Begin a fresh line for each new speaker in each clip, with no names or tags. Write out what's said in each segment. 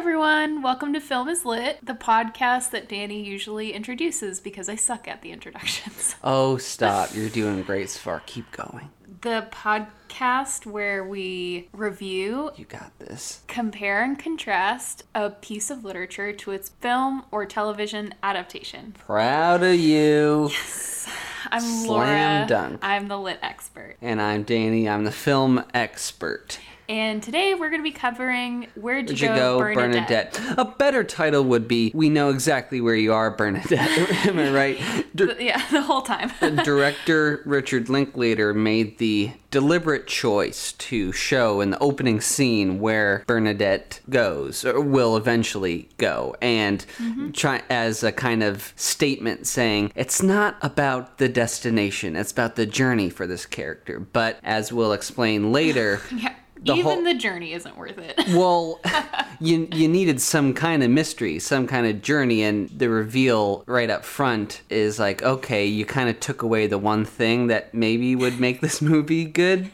everyone. Welcome to Film is Lit, the podcast that Danny usually introduces because I suck at the introductions.
Oh, stop. You're doing great so far. Keep going.
The podcast where we review,
You got this.
compare, and contrast a piece of literature to its film or television adaptation.
Proud of you. Yes.
I'm
Slam
Laura.
dunk.
I'm the lit expert.
And I'm Danny. I'm the film expert.
And today we're going to be covering Where'd You,
Would you
Go,
go,
Bernadette?
Bernadette? A better title would be We Know Exactly Where You Are, Bernadette. Am I right? D-
yeah, the whole time.
Director Richard Linklater made the deliberate choice to show in the opening scene where Bernadette goes or will eventually go and mm-hmm. try as a kind of statement saying it's not about the destination it's about the journey for this character but as we'll explain later
yeah.
The
Even
whole-
the journey isn't worth it.
well, you you needed some kind of mystery, some kind of journey, and the reveal right up front is like, okay, you kind of took away the one thing that maybe would make this movie good.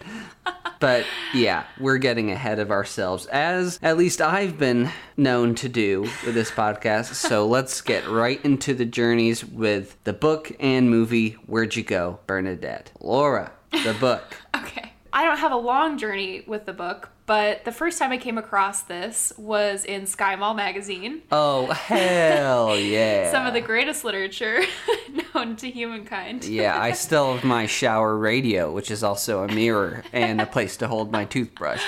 But yeah, we're getting ahead of ourselves, as at least I've been known to do with this podcast. So let's get right into the journeys with the book and movie Where'd You Go, Bernadette? Laura, the book.
I don't have a long journey with the book, but the first time I came across this was in Sky Mall magazine.
Oh, hell yeah.
Some of the greatest literature known to humankind.
Yeah, I still have my shower radio, which is also a mirror and a place to hold my toothbrush.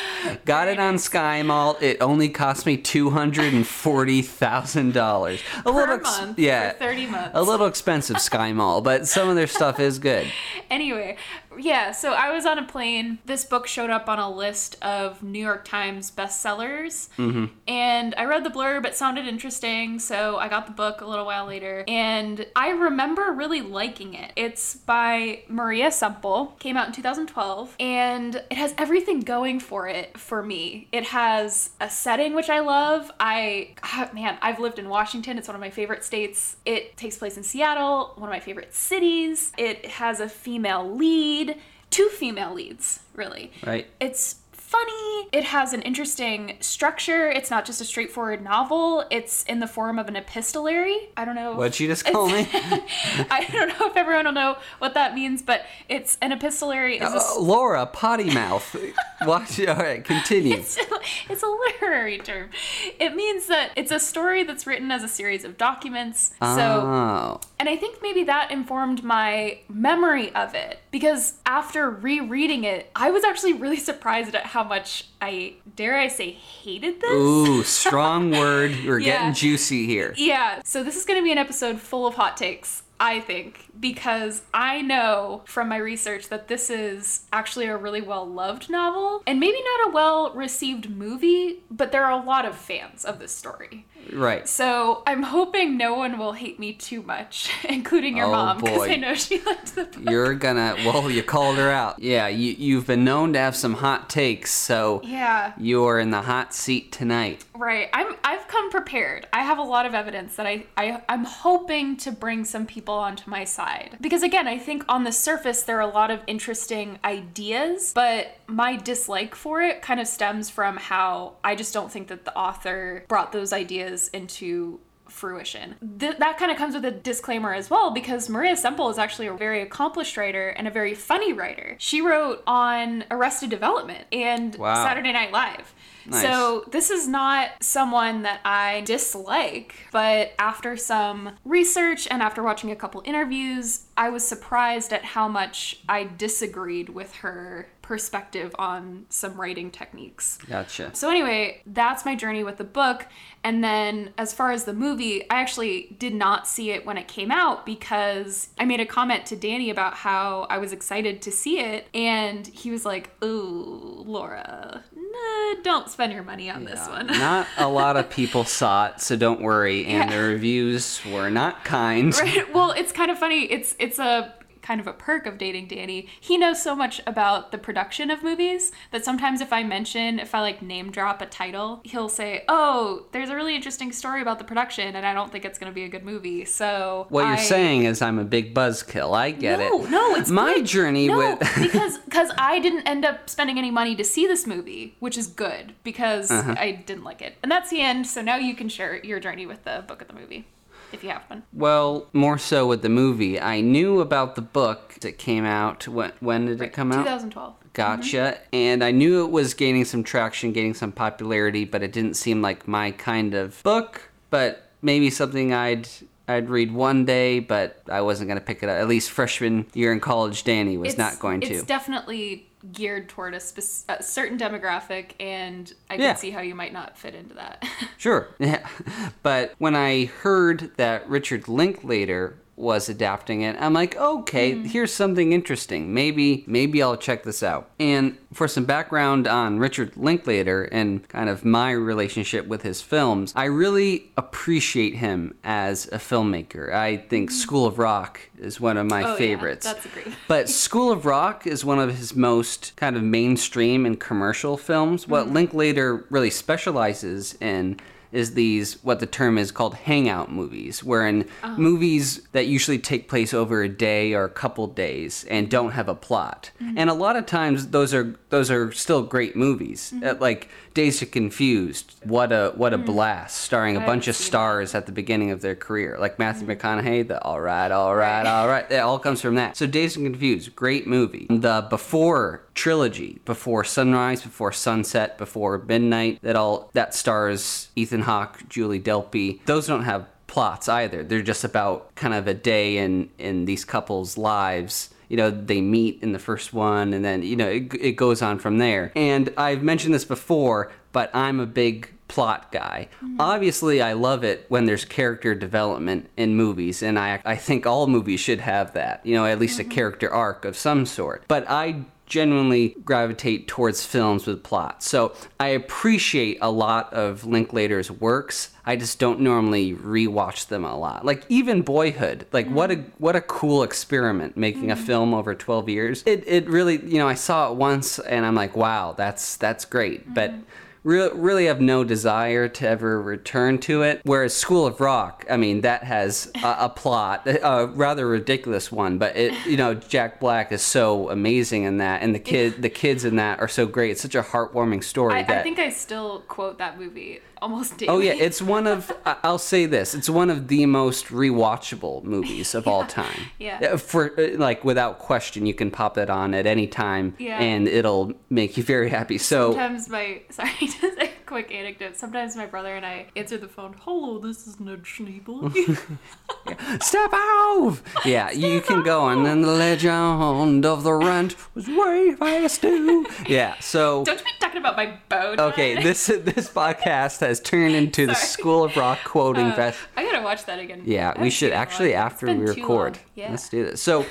Got it on Sky Mall. It only cost me two hundred and forty thousand dollars. A
Per
little, ex-
month
yeah,
for 30 months.
a little expensive Sky Mall, but some of their stuff is good.
Anyway, yeah, so I was on a plane. This book showed up on a list of New York Times bestsellers. Mm-hmm. And I read the blurb, it sounded interesting, so I got the book a little while later. And I remember really liking it. It's by Maria Semple, came out in 2012, and it has everything going for it for me. It has a setting which I love. I, ah, man, I've lived in Washington, it's one of my favorite states. It takes place in Seattle, one of my favorite cities. It has a female lead, two female leads, really.
Right.
It's funny. It has an interesting structure. It's not just a straightforward novel. It's in the form of an epistolary. I don't know.
What'd you just call me?
I don't know if everyone will know what that means, but it's an epistolary. Is a,
Uh, Laura, potty mouth. Watch. All right, continue.
it's, it's a literary term. It means that it's a story that's written as a series of documents. So
oh,
and I think maybe that informed my memory of it because after rereading it, I was actually really surprised at how much I, dare I say, hated this.
ooh, strong word. We're
Yeah.
getting juicy here.
Yeah, so this is going to be an episode full of hot takes, I think, because I know from my research that this is actually a really well loved novel and maybe not a well received movie, but there are a lot of fans of this story.
Right.
So I'm hoping no one will hate me too much, including your
Oh,
mom, because. I know she liked the book.
You're gonna. Well, you called her out. Yeah, you you've been known to have some hot takes, so
Yeah,
you're in the hot seat tonight.
right. I'm I've come prepared. I have a lot of evidence that I, I I'm hoping to bring some people onto my side. Because again, I think on the surface there are a lot of interesting ideas, but my dislike for it kind of stems from how I just don't think that the author brought those ideas into fruition. Th- that kind of comes with a disclaimer as well because Maria Semple is actually a very accomplished writer and a very funny writer. She wrote on Arrested Development and
Wow.
Saturday Night Live.
Nice.
So this is not someone that I dislike, but after some research and after watching a couple interviews, I was surprised at how much I disagreed with her perspective on some writing techniques.
Gotcha.
So anyway, that's my journey with the book. And then as far as the movie, I actually did not see it when it came out because I made a comment to Danny about how I was excited to see it and he was like, "Ooh, Laura, nah, don't spend your money on this one."
Not a lot of people saw it, so don't worry. And
Yeah.
the reviews were not kind.
Right. Well, it's kind of funny. It's it's a kind of a perk of dating Danny. He knows so much about the production of movies that sometimes if I mention, if I like name drop a title, he'll say, "Oh, there's a really interesting story about the production, and I don't think it's going to be a good movie." So
What
I-
you're saying is I'm a big buzzkill. I get
no,
it.
no, no, it's
my
good.
journey
no,
with
because because I didn't end up spending any money to see this movie, which is good because
Uh-huh.
I didn't like it, and that's the end. So now you can share your journey with the book of the movie, if you have one.
well, more so with the movie. I knew about the book that came out. When when did it come out?
2012.
Gotcha. Mm-hmm. And I knew it was gaining some traction, gaining some popularity, but it didn't seem like my kind of book. But maybe something I'd I'd read one day, but I wasn't gonna pick it up. At least freshman year in college, Danny was not going
It's
to.
definitely geared toward a, spec- a certain demographic, and I can
Yeah.
see how you might not fit into that.
Sure. Yeah. But when I heard that Richard Linklater was adapting it, I'm like, okay, here's something interesting. Maybe maybe I'll check this out. And for some background on Richard Linklater and kind of my relationship with his films, I really appreciate him as a filmmaker. I think School of Rock is one of my
Oh, yeah,
favorites.
that's great.
But School of Rock is one of his most kind of mainstream and commercial films. What
Mm-hmm.
Linklater really specializes in is these what the term is called hangout movies, wherein
Uh-huh.
movies that usually take place over a day or a couple days and don't have a plot.
Mm-hmm.
And a lot of times those are those are still great movies.
Mm-hmm.
Uh, like Dazed and Confused, what a what a blast, starring a
Mm.
Bunch of
seen that.
stars at the beginning of their career, like Matthew McConaughey, the all right, all right, all right. It all comes from that. So Dazed and Confused, great movie. The Before trilogy, Before Sunrise, Before Sunset, Before Midnight, that all that stars Ethan Hawke, Julie Delpy. Those don't have plots either. They're just about kind of a day in in these couples' lives. You know they meet in the first one and then you know it, it goes on from there. And i've mentioned this before but i'm a big plot guy. Mm-hmm. Obviously i love it when there's character development in movies and i i think all movies should have that you know at least a mm-hmm. character arc of some sort. But i genuinely gravitate towards films with plot. So I appreciate a lot of Linklater's works. I just don't normally rewatch them a lot. Like even Boyhood, like what a what a cool experiment making a mm-hmm. film over 12 years. It it really, you know, I saw it once and I'm like, wow, that's that's great. But mm-hmm. Re- really have no desire to ever return to it. Whereas School of Rock, I mean, that has a, a plot, a rather ridiculous one, but it, you know, Jack Black is so amazing in that, and the kid, the kids in that are so great. It's such a heartwarming story.
I,
that
I think I still quote that movie almost daily.
Oh yeah, it's one of I'll say this, it's one of the most rewatchable movies of all time.
Yeah.
For uh, like without question, you can pop that on at any time
Yeah.
and it'll make you very happy. So
Sometimes my sorry, quick anecdote. Sometimes my brother and I answer the phone. Hello, this is Ned Schneebly.
Step out! Yeah, you can go, and then the legend of the rent was way past due. Yeah, so
Don't you be talking about my boat.
okay, this this podcast has turned into the School of Rock quoting
Uh,
fest.
I gotta watch that again.
Yeah, we should
seen it in a
actually.
It's
after we record.
Yeah.
Let's do this. So,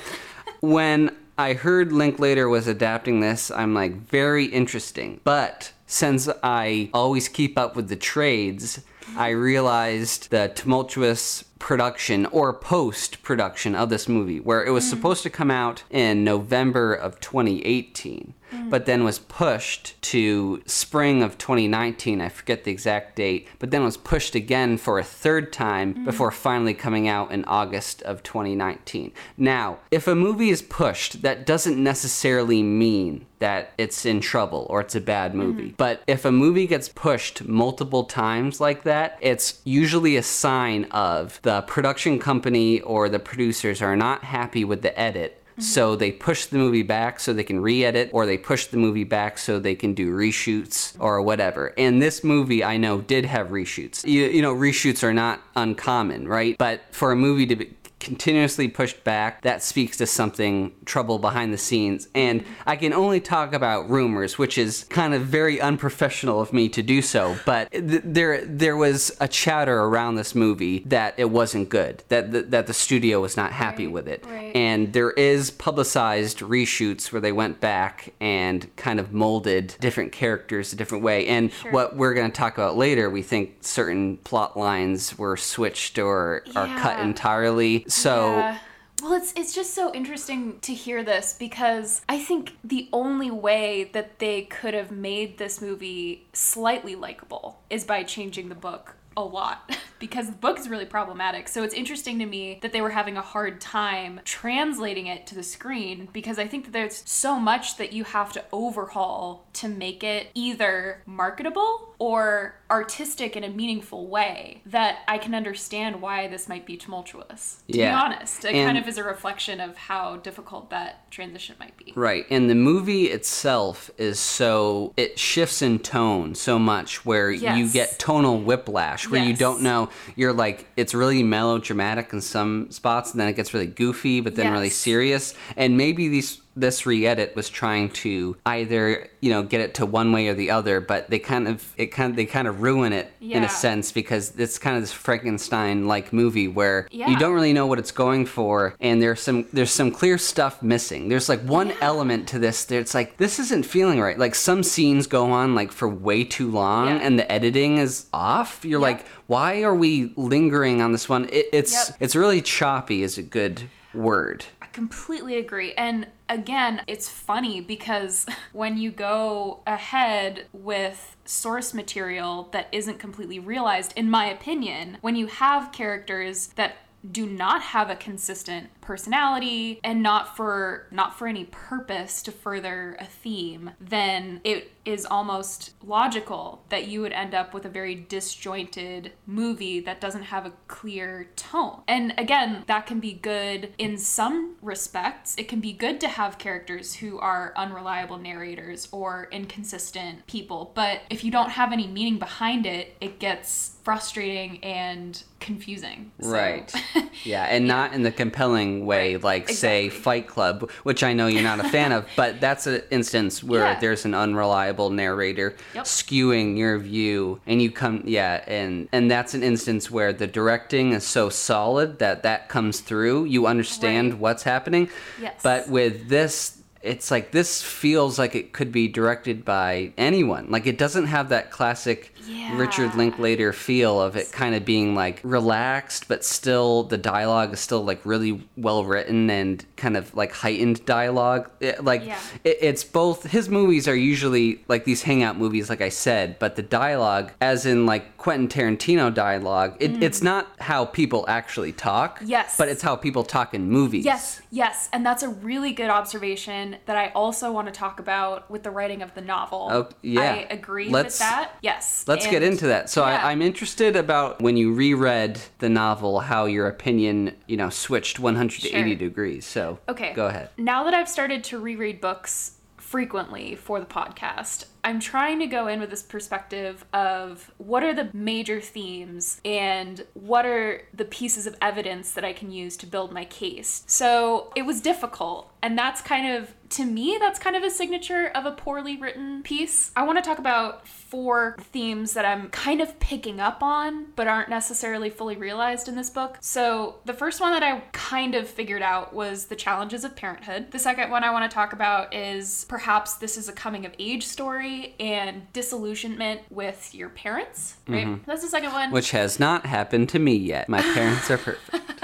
when I heard Linklater was adapting this, I'm like, very interesting. But since I always keep up with the trades, I realized the tumultuous production or post production of this movie, where it was
Mm.
supposed to come out in November of 2018.
Mm.
But then was pushed to spring of 2019. I forget the exact date. But then was pushed again for a third time
Mm.
before finally coming out in August of 2019. Now, if a movie is pushed, that doesn't necessarily mean that it's in trouble or it's a bad movie. But if a movie gets pushed multiple times like that, it's usually a sign of the production company or the producers are not happy with the edit. So mm-hmm. they push the movie back so they can re-edit, or they push the movie back so they can do reshoots or whatever. And this movie, I know, did have reshoots. You, you know, reshoots are not uncommon, right? But for a movie to be continuously pushed back, that speaks to something trouble behind the scenes. And I can only talk about rumors, which is kind of very unprofessional of me to do so. But th- there, there was a chatter around this movie that it wasn't good, that the, that the studio was not happy
Right,
with it,
right.
and there is publicized reshoots where they went back and kind of molded different characters a different way. And
Sure.
what we're going to talk about later, we think certain plot lines were switched or are cut entirely. So
Yeah. Well, it's it's just so interesting to hear this because I think the only way that they could have made this movie slightly likable is by changing the book a lot because the book is really problematic. So it's interesting to me that they were having a hard time translating it to the screen because I think that there's so much that you have to overhaul to make it either marketable or artistic in a meaningful way that I can understand why this might be tumultuous. To
Yeah.
be honest, it
And-
kind of is a reflection of how difficult that transition might be.
Right. And the movie itself is so it shifts in tone so much where you get tonal whiplash where you don't know you're like it's really melodramatic in some spots and then it gets really goofy but then really serious and maybe these this re-edit was trying to either you know get it to one way or the other but they kind of it kind of they kind of ruin it in a sense because it's kind of this Frankenstein like movie where
Yeah.
you don't really know what it's going for and there's some there's some clear stuff missing. There's like one element to this that it's like this isn't feeling right. Like some scenes go on like for way too long
Yeah.
and the editing is off. You're like why are we lingering on this one? It, it's
Yep.
it's really choppy is a good word
completely agree. And again, it's funny because when you go ahead with source material that isn't completely realized, in my opinion, when you have characters that do not have a consistent personality and not for not for any purpose to further a theme then it is almost logical that you would end up with a very disjointed movie that doesn't have a clear tone. And again that can be good in some respects. It can be good to have characters who are unreliable narrators or inconsistent people but if you don't have any meaning behind it it gets frustrating and confusing So-
Right. Yeah, and not in the compelling way,
Right,
like say. Fight Club, which I know you're not a fan of, but that's an instance where
Yeah.
there's an unreliable narrator
Yep.
skewing your view, and you come, yeah, and and that's an instance where the directing is so solid that that comes through. You understand
Right.
what's happening.
Yes.
But with this. It's like this feels like it could be directed by anyone. Like it doesn't have that classic Richard Linklater feel of it kind of being like relaxed, but still the dialogue is still like really well written and kind of like heightened dialogue. It- like
Yeah.
it, it's both. His movies are usually like these hangout movies, like I said, but the dialogue, as in like Quentin Tarantino dialogue, it, it's not how people actually talk.
Mm. Yes.
but it's how people talk in movies.
Yes, yes, and that's a really good observation that I also want to talk about with the writing of the novel.
Oh, yeah.
I agree
Let's-
with that. Yes.
Let's get into that. So
yeah.
I, I'm interested about when you reread the novel, how your opinion, you know, switched 180
Sure.
degrees. So
Okay.
go ahead.
Now that I've started to reread books frequently for the podcast, I'm trying to go in with this perspective of what are the major themes and what are the pieces of evidence that I can use to build my case. So it was difficult, and that's kind of to me, that's kind of a signature of a poorly written piece. I want to talk about four themes that I'm kind of picking up on, but aren't necessarily fully realized in this book. So, the first one that I kind of figured out was the challenges of parenthood. The second one I want to talk about is perhaps this is a coming of age story and disillusionment with your parents, right? That's the second one.
Which has not happened to me yet. My parents are perfect.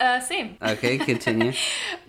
uh, same.
Okay, continue.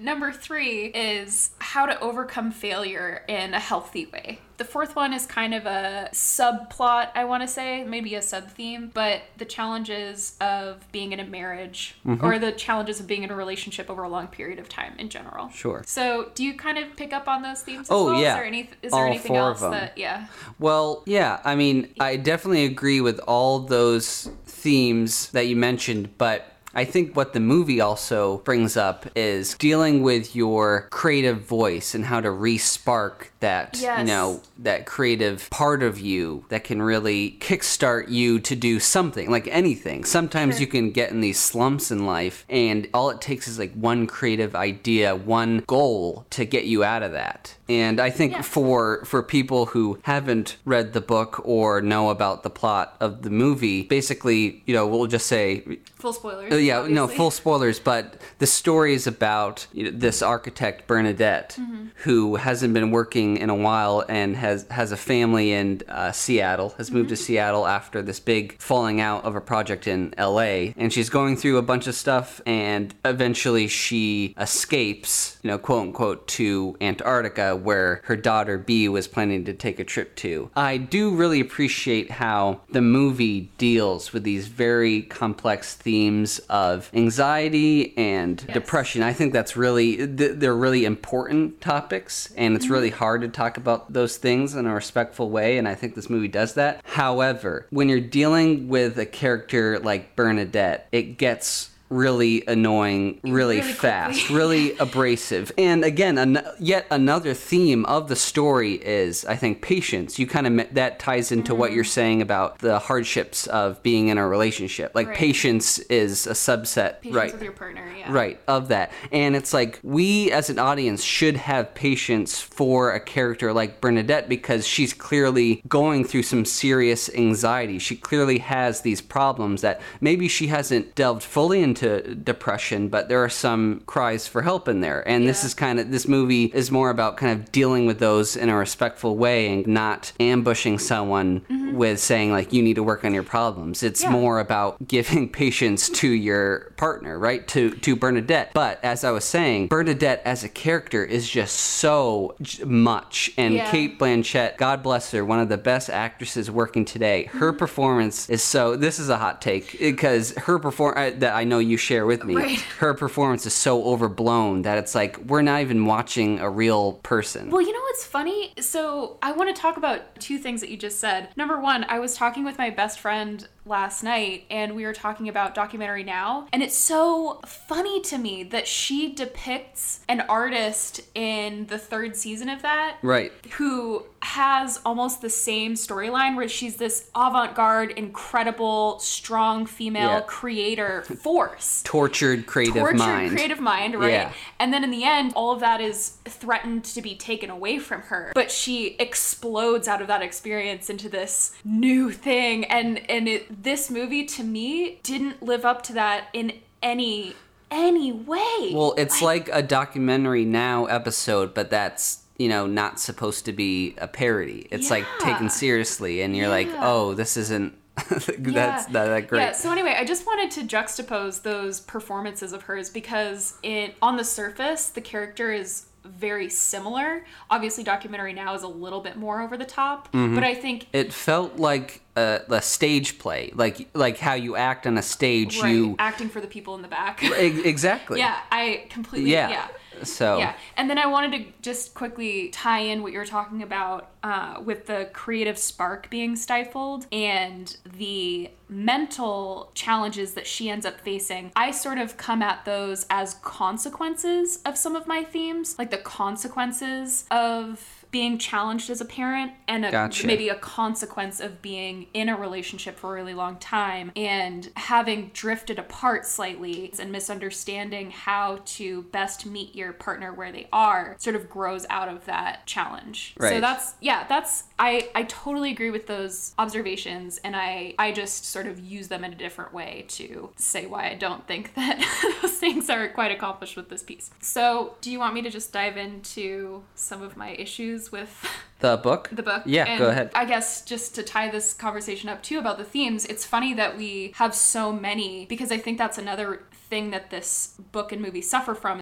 Number three is how to overcome failure in a healthy way. The fourth one is kind of a subplot, I want to say, maybe a sub theme, but the challenges of being in a marriage mm-hmm. or the challenges of being in a relationship over a long period of time in general.
Sure.
So, do you kind of pick up on those themes? As
Oh,
well?
yeah.
Is there, any, is there
All
anything
four of
else
them.
that, yeah?
Well, yeah, I mean, I definitely agree with all those themes that you mentioned, but I think what the movie also brings up is dealing with your creative voice and how to re-spark that, you know, that creative part of you that can really kickstart you to do something, like anything. Sometimes
Sure.
you can get in these slumps in life and all it takes is like one creative idea, one goal to get you out of that. And I think
Yeah.
for for people who haven't read the book or know about the plot of the movie, basically, you know, we'll just say
Full spoilers.
uh, yeah, no, full spoilers, but the story is about you know, this architect Bernadette,
Mm-hmm.
who hasn't been working in a while and has has a family in uh, Seattle. Has moved to
Mm-hmm.
Seattle after this big falling out of a project in L.A. And she's going through a bunch of stuff, and eventually she escapes, you know, quote unquote, to Antarctica, where her daughter B was planning to take a trip to. I do really appreciate how the movie deals with these very complex themes of anxiety and
Yes.
depression. I think that's really they're really important topics, and it's really mm-hmm. hard to talk about those things in a respectful way. And I think this movie does that. However, when you're dealing with a character like Bernadette, it gets really annoying really,
Really
fast really abrasive and again an- yet another theme of the story is i think patience you kind of that ties into what you're saying about the hardships of being in a relationship like
Mm-hmm. Right.
patience is a subset
Patience
right
with your partner. Yeah.
Right, of that. And it's like we as an audience should have patience for a character like Bernadette because she's clearly going through some serious anxiety. She clearly has these problems that maybe she hasn't delved fully into depression, but there are some cries for help in there. And this is kind of this movie is more about kind of dealing with those in a respectful way and not ambushing someone with saying like you need to work on your problems. It's
Mm-hmm. Yeah.
more about giving patience to your partner, right? To to Bernadette. But as I was saying, Bernadette as a character is just so much. And
Yeah.
Cate Blanchett, God bless her, one of the best actresses working today. Her
Mm-hmm.
performance is so. This is a hot take because her perform that I know you share with me.
Right.
Her performance is so overblown that it's like we're not even watching a real person.
Well, you know what's funny? So, I want to talk about two things that you just said. Number one, I was talking with my best friend last night and we were talking about documentary now and it's so funny to me that she depicts an artist in the third season of that
right.
who has almost the same storyline where she's this avant-garde incredible strong female
Yeah.
creator force
Tortured creative
tortured
mind.
creative mind, right?
Yeah.
And then in the end, all of that is threatened to be taken away from her. But she explodes out of that experience into this new thing. And and it, this movie to me didn't live up to that in any any way.
Well, it's like a documentary now episode, but that's you know not supposed to be a parody. It's like taken seriously, and you're like, oh, this isn't. that's not that great.
Yeah. So anyway, I just wanted to juxtapose those performances of hers because it on the surface the character is very similar. Obviously, documentary now is a little bit more over the top,
Mm-hmm.
but I think
It felt like a, a stage play, like like how you act on a stage.
right,
You
acting for the people in the back.
Exactly.
yeah, I completely
Yeah.
yeah.
So
Yeah, and then I wanted to just quickly tie in what you were talking about uh, with the creative spark being stifled and the mental challenges that she ends up facing. I sort of come at those as consequences of some of my themes, like the consequences of being challenged as a parent and a,
Gotcha.
maybe a consequence of being in a relationship for a really long time and having drifted apart slightly and misunderstanding how to best meet your partner where they are sort of grows out of that challenge. So that's yeah, that's I I totally agree with those observations and I I just sort of use them in a different way to say why I don't think that those things are quite accomplished with this piece. So, do you want me to just dive into some of my issues with
the book.
the book.
Yeah,
And
go ahead.
I guess just to tie this conversation up too about the themes, it's funny that we have so many because I think that's another thing that this book and movie suffer from.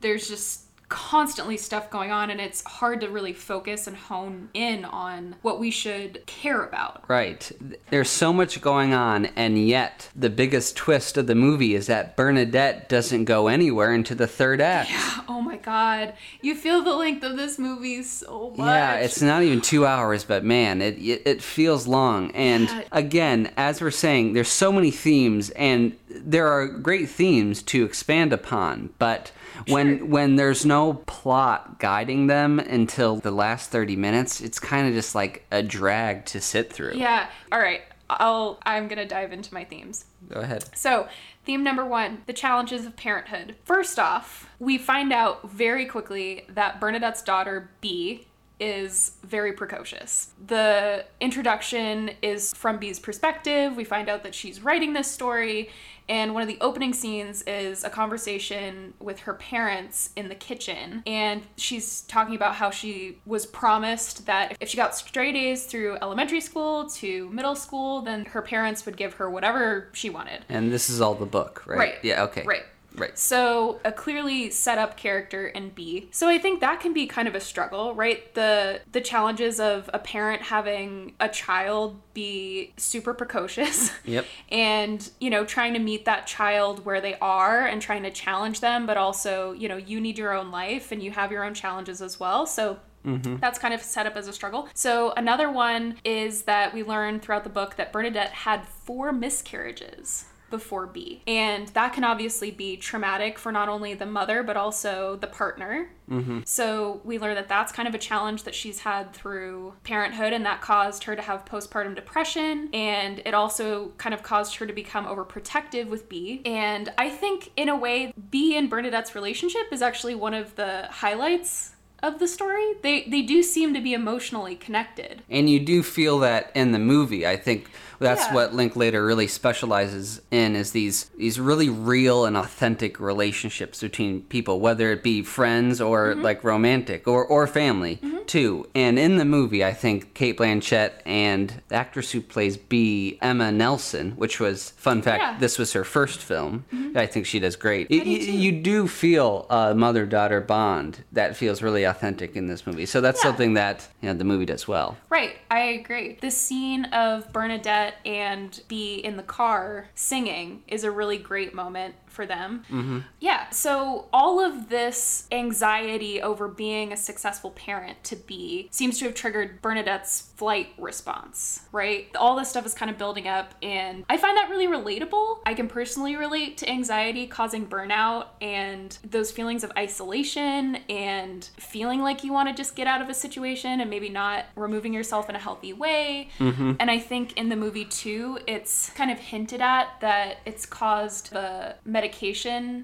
There's just constantly stuff going on and it's hard to really focus and hone in on what we should care about.
Right. There's so much going on, and yet the biggest twist of the movie is that Bernadette doesn't go anywhere into the third act. Yeah.
Oh my god. You feel the length of this movie so much.
Yeah, it's not even two hours, but man, it it, it feels long. And
Yeah.
again, as we're saying, there's so many themes, and there are great themes to expand upon. But when
Sure.
when there's no plot guiding them until the last thirty minutes, it's kind of just like a drag to sit through.
Yeah. All right. I'll I'm gonna dive into my themes.
Go ahead.
So, theme number one the challenges of parenthood. First off, we find out very quickly that Bernadette's daughter, B, is very precocious. The introduction is from Bee's perspective. We find out that she's writing this story, and one of the opening scenes is a conversation with her parents in the kitchen. And she's talking about how she was promised that if she got straight A's through elementary school to middle school, then her parents would give her whatever she wanted.
And this is all the book, right?
Right.
Yeah, okay.
Right.
Right.
So a clearly set up character in B. So I think that can be kind of a struggle, right? The the challenges of a parent having a child be super precocious.
Yep.
And, you know, trying to meet that child where they are and trying to challenge them, but also, you know, you need your own life and you have your own challenges as well. So mm-hmm. That's kind of set up as a struggle. So, another one is that we learn throughout the book that Bernadette had four miscarriages before B. And that can obviously be traumatic for not only the mother, but also the partner. Mm-hmm. So, we learn that that's kind of a challenge that she's had through parenthood, and that caused her to have postpartum depression. And it also kind of caused her to become overprotective with B. And I think, in a way, B and Bernadette's relationship is actually one of the highlights of the story. They they do seem to be emotionally connected.
And you do feel that in the movie. I think that's
Yeah.
what Linklater really specializes in is these these really real and authentic relationships between people, whether it be friends or
Mm-hmm.
like romantic or or family too. And in the movie, I think Cate Blanchett and the actress who plays B, Emma Nelson, which was fun fact,
Yeah. Mm-hmm.
this was her first film. I think she does great.
do
Y- y-
too.
you do feel a mother daughter bond that feels really authentic in this movie. So that's
Yeah.
something that you know the movie does well.
Right, I agree. The scene of Bernadette and B in the car singing is a really great moment for them. Mm-hmm. Yeah, so all of this anxiety over being a successful parent to B seems to have triggered Bernadette's flight response, right? All this stuff is kind of building up, and I find that really relatable. I can personally relate to anxiety causing burnout and those feelings of isolation and feeling like you want to just get out of a situation and maybe not removing yourself in a healthy way. And I think in the movie too, it's kind of hinted at that it's caused the medication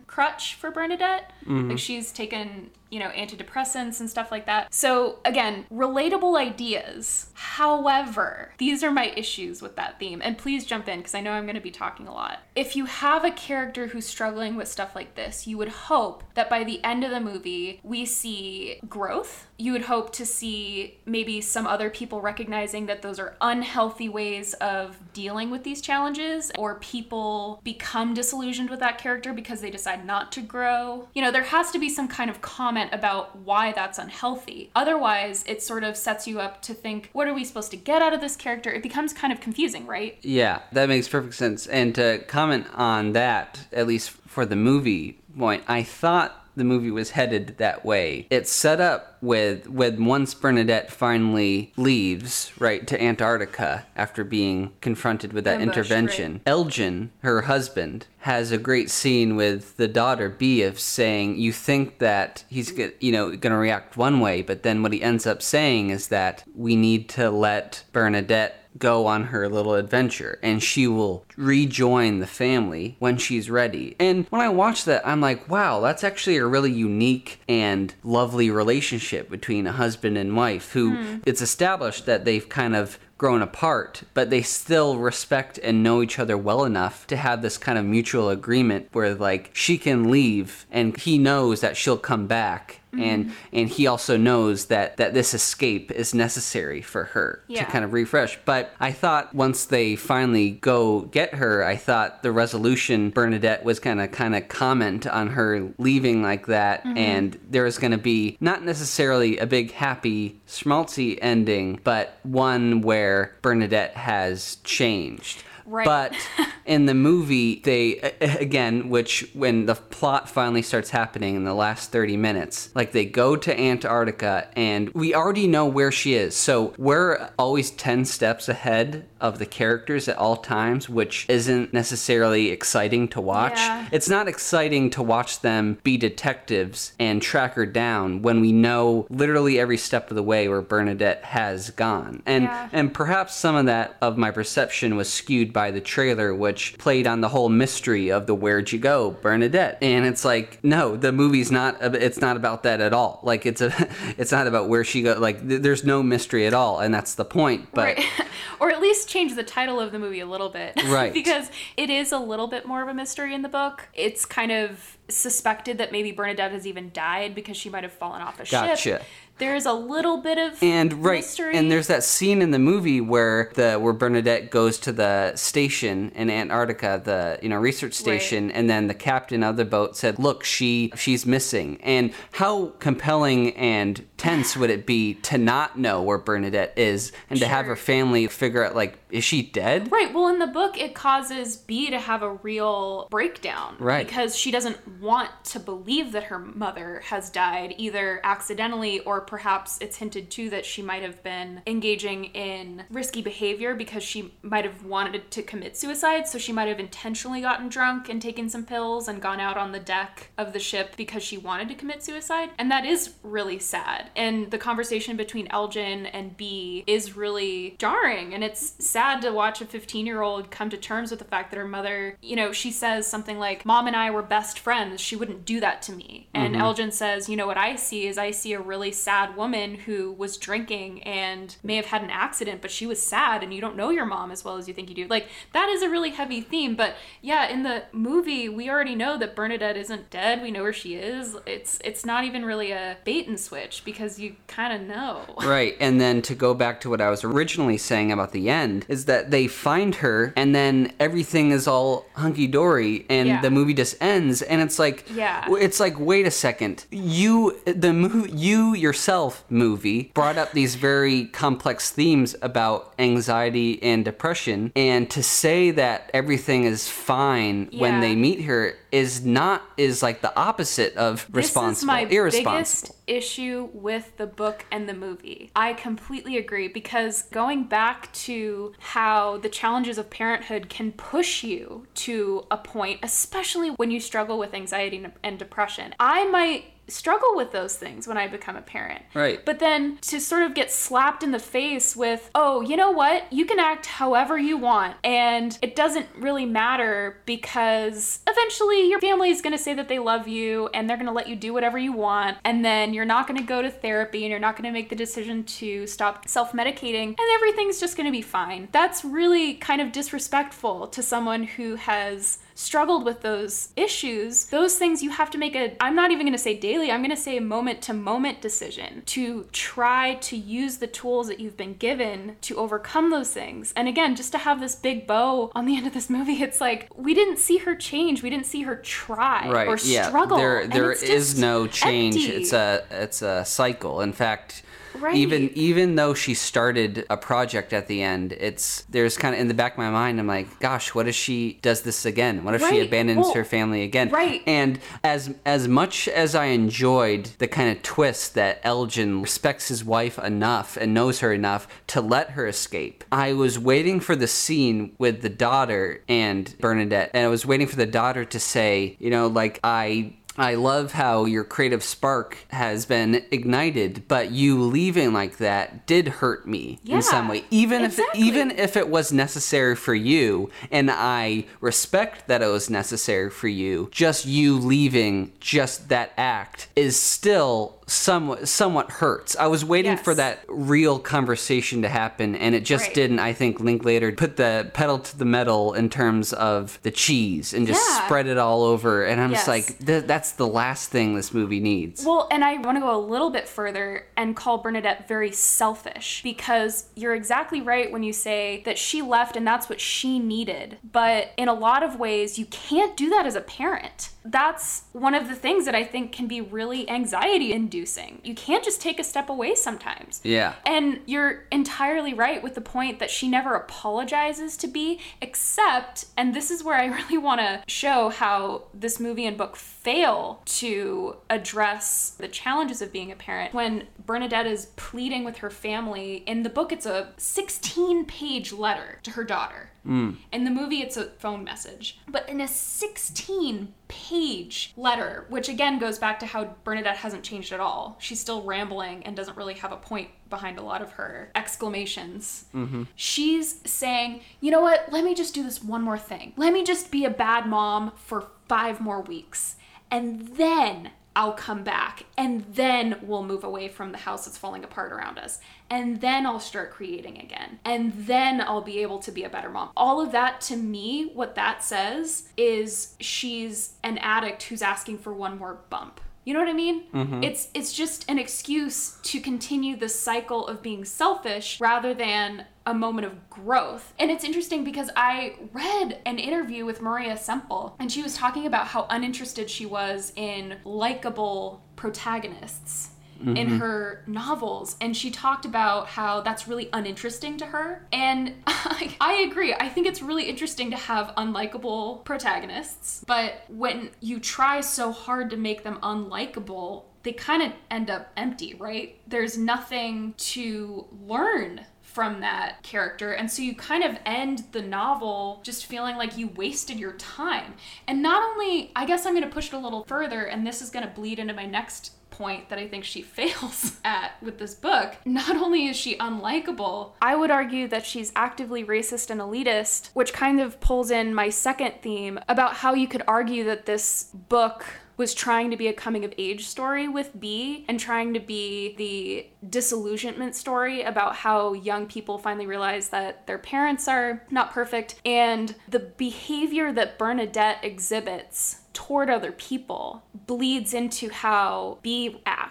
crutch for Bernadette. Like mm-hmm. she's taken you know, antidepressants and stuff like that. So, again, relatable ideas. However, these are my issues with that theme. And please jump in because I know I'm going to be talking a lot. If you have a character who's struggling with stuff like this, you would hope that by the end of the movie, we see growth. You would hope to see maybe some other people recognizing that those are unhealthy ways of dealing with these challenges, or people become disillusioned with that character because they decide not to grow. You know, there has to be some kind of comment about why that's unhealthy. Otherwise, it sort of sets you up to think, what are we supposed to get out of this character? It becomes kind of confusing, right?
Yeah, that makes perfect sense. And to comment on that, at least for the movie point, I thought the movie was headed that way. It's set up with when once Bernadette finally leaves, right, to Antarctica after being confronted with that
Ambushed,
intervention.
right.
Elgin, her husband, has a great scene with the daughter B of saying, "You think that he's you know going to react one way, but then what he ends up saying is that we need to let Bernadette go on her little adventure and she will rejoin the family when she's ready." And when I watch that, I'm like, "Wow, that's actually a really unique and lovely relationship between a husband and wife who hmm. it's established that they've kind of grown apart, but they still respect and know each other well enough to have this kind of mutual agreement where like she can leave and he knows that she'll come back and mm-hmm. and he also knows that that this escape is necessary for her
Yeah.
to kind of refresh. But I thought once they finally go get her, I thought the resolution Bernadette was gonna kind of comment on her leaving like that, mm-hmm. and there was gonna be not necessarily a big happy schmaltzy ending, but one where Bernadette has changed.
Right.
But in the movie, they again, which when the plot finally starts happening in the last 30 minutes, like they go to Antarctica and we already know where she is. So we're always 10 steps ahead of the characters at all times, which isn't necessarily exciting to watch.
Yeah.
It's not exciting to watch them be detectives and track her down when we know literally every step of the way where Bernadette has gone. And
Yeah.
and perhaps some of that of my perception was skewed by the trailer, which played on the whole mystery of the where'd you go, Bernadette. And it's like, no, the movie's not. It's not about that at all. Like it's a, it's not about where she go. Like th- there's no mystery at all, and that's the point. But
right. or at least change the title of the movie a little bit.
Right.
because it is a little bit more of a mystery in the book. It's kind of suspected that maybe Bernadette has even died because she might have fallen off a
Gotcha.
ship. There's a little bit of
and right
mystery.
and there's that scene in the movie where the where Bernadette goes to the station in Antarctica the you know research station and then the captain of the boat said look she she's missing and how compelling and tense would it be to not know where Bernadette is and to have her family figure out like is she dead
Right. Well, in the book, it causes B to have a real breakdown.
Right.
Because she doesn't want to believe that her mother has died, either accidentally or perhaps it's hinted too that she might have been engaging in risky behavior because she might have wanted to commit suicide. So she might have intentionally gotten drunk and taken some pills and gone out on the deck of the ship because she wanted to commit suicide. And that is really sad. And the conversation between Elgin and B is really jarring. And it's sad to watch a 15 year old come to terms with the fact that her mother, you know, she says something like, Mom and I were best friends. She wouldn't do that to me. And mm-hmm. Elgin says, You know, what I see is I see a really sad woman who was drinking and may have had an accident, but she was sad and you don't know your mom as well as you think you do. Like, that is a really heavy theme. But yeah, in the movie, we already know that Bernadette isn't dead. We know where she is. It's, it's not even really a bait and switch because you kind of know.
Right, and then to go back to what I was originally saying about the end is that they find her and then everything is all hunky dory and
Yeah.
the movie just ends and it's like
Yeah.
it's like wait a second you the movie you yourself movie brought up these very complex themes about anxiety and depression and to say that everything is fine when they meet her is not is like the opposite of responsible
This is my
irresponsible
biggest issue with the book and the movie. I completely agree because going back to how the challenges of parenthood can push you to a point, especially when you struggle with anxiety and- and depression. I might struggle with those things when I become a parent.
Right.
But then to sort of get slapped in the face with, oh, you know what? You can act however you want. And it doesn't really matter because eventually your family is going to say that they love you and they're going to let you do whatever you want. And then you're not going to go to therapy and you're not going to make the decision to stop self medicating and everything's just going to be fine. That's really kind of disrespectful to someone who has struggled with those issues, those things you have to make a, I'm not even going to say daily, I'm going to say a moment to moment decision to try to use the tools that you've been given to overcome those things. And again, just to have this big bow on the end of this movie, it's like we didn't see her change, we didn't see her try
right
or
yeah
struggle.
there there is no change
empty.
it's a it's a cycle in fact
Right.
even even though she started a project at the end it's there's kind of in the back of my mind i'm like gosh what if she does this again what if she abandons
Well,
her family again
right.
and as as much as i enjoyed the kind of twist that elgin respects his wife enough and knows her enough to let her escape i was waiting for the scene with the daughter and bernadette and i was waiting for the daughter to say you know like i I love how your creative spark has been ignited, but you leaving like that did hurt me in some way. Even
exactly.
if even if it was necessary for you, and I respect that it was necessary for you, just you leaving just that act is still somewhat somewhat hurts. I was waiting for that real conversation to happen, and it just
Right.
didn't. I think Linklater put the pedal to the metal in terms of the cheese and just
Yeah.
spread it all over, and I'm just like, th- that's the last thing this movie needs.
Well, and I want to go a little bit further and call Bernadette very selfish because you're exactly right when you say that she left and that's what she needed. But in a lot of ways, you can't do that as a parent. That's one of the things that I think can be really anxiety inducing. You can't just take a step away sometimes.
Yeah.
And you're entirely right with the point that she never apologizes to Bee, except, and this is where I really want to show how this movie and book fail to address the challenges of being a parent. When Bernadette is pleading with her family, in the book, it's a 16 page letter to her daughter.
Mm.
In the movie, it's a phone message. But in a 16 page letter, which again goes back to how Bernadette hasn't changed at all, she's still rambling and doesn't really have a point behind a lot of her exclamations.
Mm-hmm.
She's saying, you know what, let me just do this one more thing. Let me just be a bad mom for five more weeks. And then I'll come back and then we'll move away from the house that's falling apart around us. And then I'll start creating again. And then I'll be able to be a better mom. All of that to me, what that says is she's an addict who's asking for one more bump. You know what I mean?
Mm-hmm.
It's it's just an excuse to continue the cycle of being selfish rather than a moment of growth. And it's interesting because I read an interview with Maria Semple and she was talking about how uninterested she was in likable protagonists. In
Mm-hmm.
her novels, and she talked about how that's really uninteresting to her. And I, I agree. I think it's really interesting to have unlikable protagonists, but when you try so hard to make them unlikable, they kind of end up empty, right? There's nothing to learn from that character. And so you kind of end the novel just feeling like you wasted your time. And not only, I guess I'm going to push it a little further, and this is going to bleed into my next point that I think she fails at with this book. Not only is she unlikable, I would argue that she's actively racist and elitist, which kind of pulls in my second theme about how you could argue that this book was trying to be a coming of age story with B and trying to be the disillusionment story about how young people finally realize that their parents are not perfect and the behavior that Bernadette exhibits toward other people bleeds into how B acts.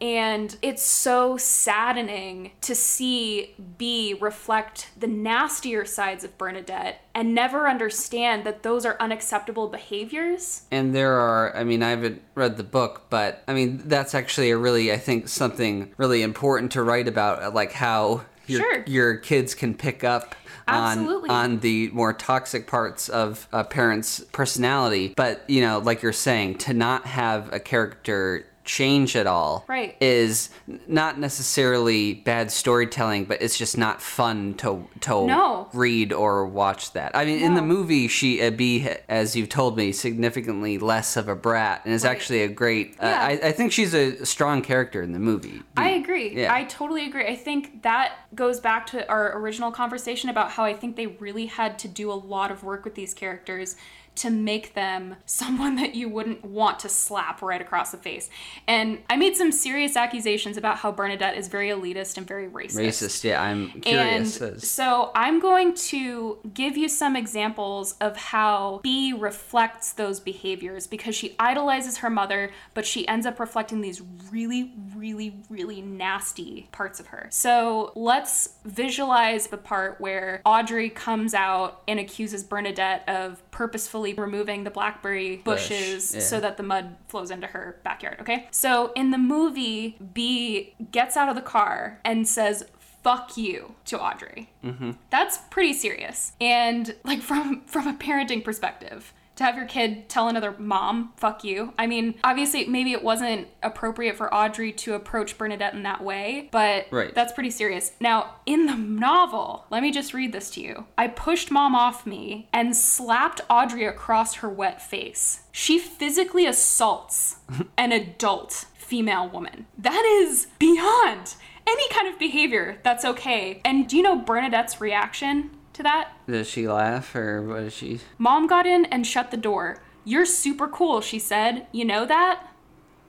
And it's so saddening to see B reflect the nastier sides of Bernadette and never understand that those are unacceptable behaviors.
And there are, I mean, I haven't read the book, but I mean, that's actually a really, I think, something really important to write about, uh, like how your,
Sure.
your kids can pick up on on the more toxic parts of a parent's personality. But you know, like you're saying, to not have a character change at all
Right.
is not necessarily bad storytelling but it's just not fun to to
No.
read or watch that i mean in the movie she uh, be as you've told me significantly less of a brat and is
Right.
actually a great uh,
Yeah.
I, I think she's a strong character in the movie
I agree.
Yeah.
I totally agree. I think that goes back to our original conversation about how I think they really had to do a lot of work with these characters to make them someone that you wouldn't want to slap right across the face. And I made some serious accusations about how Bernadette is very elitist and very racist.
racist yeah i'm curious
And so I'm going to give you some examples of how B reflects those behaviors because she idolizes her mother, but she ends up reflecting these really, really, really nasty parts of her. So let's visualize the part where Audrey comes out and accuses Bernadette of purposefully removing the blackberry
Bush,
bushes
yeah.
so that the mud flows into her backyard, okay? So in the movie, B gets out of the car and says, fuck you to Audrey. Mm-hmm. That's pretty serious. And like from from a parenting perspective, to have your kid tell another mom, fuck you. I mean, obviously maybe it wasn't appropriate for Audrey to approach Bernadette in that way, but
Right.
that's pretty serious. Now, in the novel, let me just read this to you. I pushed mom off me and slapped Audrey across her wet face. She physically assaults an adult female woman. That is beyond any kind of behavior that's okay. And do you know Bernadette's reaction to that?
does she laugh or what is she
Mom got in and shut the door. You're super cool, she said. You know that?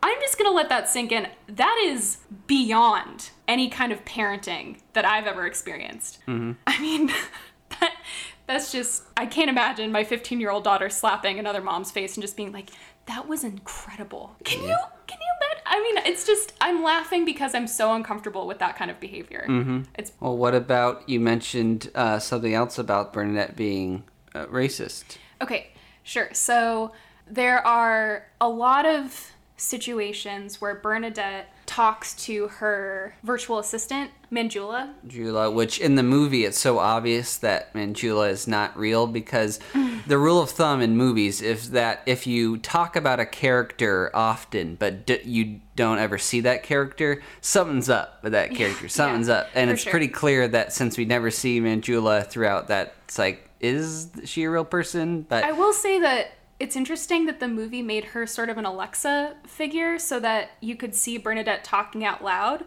I'm just gonna let that sink in. That is beyond any kind of parenting that I've ever experienced. Mm-hmm. I mean, that, that's just, I can't imagine my 15 year old daughter slapping another mom's face and just being like, that was incredible. Can you, can you bet? I mean, it's just, I'm laughing because I'm so uncomfortable with that kind of behavior. Mm-hmm. It's
well what about you mentioned uh, something else about bernadette being uh, racist
Okay, sure. So there are a lot of situations where Bernadette talks to her virtual assistant, Manjula.
Jula, which in the movie it's so obvious that Manjula is not real because the rule of thumb in movies is that if you talk about a character often but d- you don't ever see that character, something's up with that character. Something's
yeah,
up, and it's
sure.
pretty clear that since we never see Manjula throughout, that it's like, is she a real person? But
I will say that it's interesting that the movie made her sort of an Alexa figure so that you could see Bernadette talking out loud.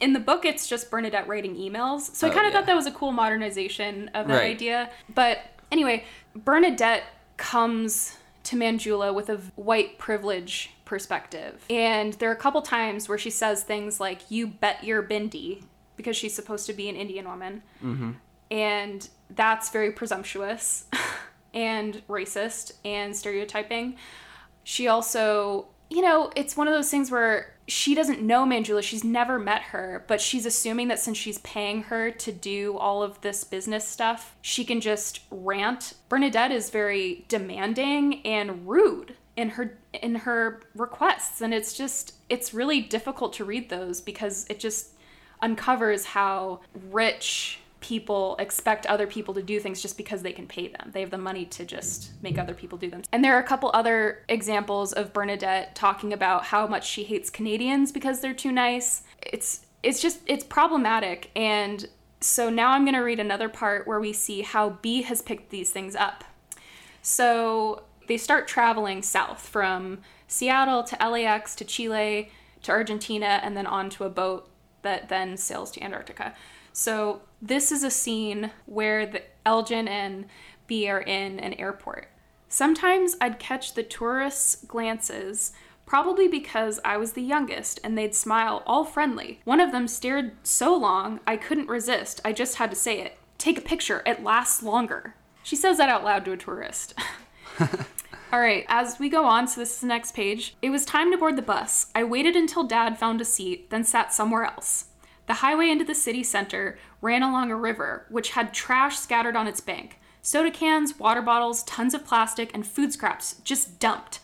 In the book, it's just Bernadette writing emails. So I
Oh,
kind of
yeah.
thought that was a cool modernization of that
Right.
idea. But anyway, Bernadette comes to Manjula with a white privilege perspective. And there are a couple times where she says things like, You bet your bindi, because she's supposed to be an Indian woman. Mm-hmm. And that's very presumptuous and racist and stereotyping. She also, you know, it's one of those things where she doesn't know Manjula. She's never met her, but she's assuming that since she's paying her to do all of this business stuff, she can just rant. Bernadette is very demanding and rude in her in her requests and it's just it's really difficult to read those because it just uncovers how rich people expect other people to do things just because they can pay them. They have the money to just make other people do them. And there are a couple other examples of Bernadette talking about how much she hates Canadians because they're too nice. It's it's just it's problematic and so now I'm going to read another part where we see how B has picked these things up. So they start traveling south from Seattle to LAX to Chile to Argentina and then onto a boat that then sails to Antarctica. So this is a scene where the Elgin and B are in an airport. Sometimes I'd catch the tourists' glances, probably because I was the youngest and they'd smile all friendly. One of them stared so long I couldn't resist. I just had to say it. Take a picture, it lasts longer. She says that out loud to a tourist. All right, as we go on, so this is the next page. It was time to board the bus. I waited until Dad found a seat, then sat somewhere else. The highway into the city center ran along a river, which had trash scattered on its bank soda cans, water bottles, tons of plastic, and food scraps just dumped.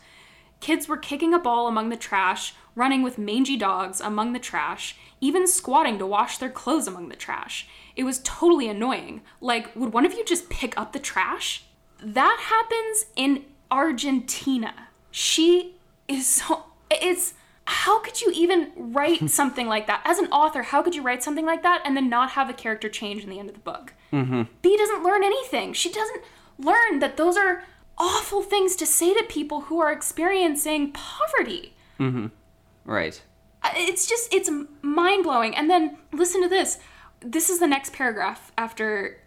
Kids were kicking a ball among the trash, running with mangy dogs among the trash, even squatting to wash their clothes among the trash. It was totally annoying. Like, would one of you just pick up the trash? That happens in Argentina. She is so. It's. How could you even write hmm. something like that? As an author, how could you write something like that and then not have a character change in the end of the book? Mm-hmm. B doesn't learn anything. She doesn't learn that those are awful things to say to people who are experiencing poverty. Mm-hmm.
right.
Uh, It's just, it's mind blowing. And then listen to this. This is the next paragraph after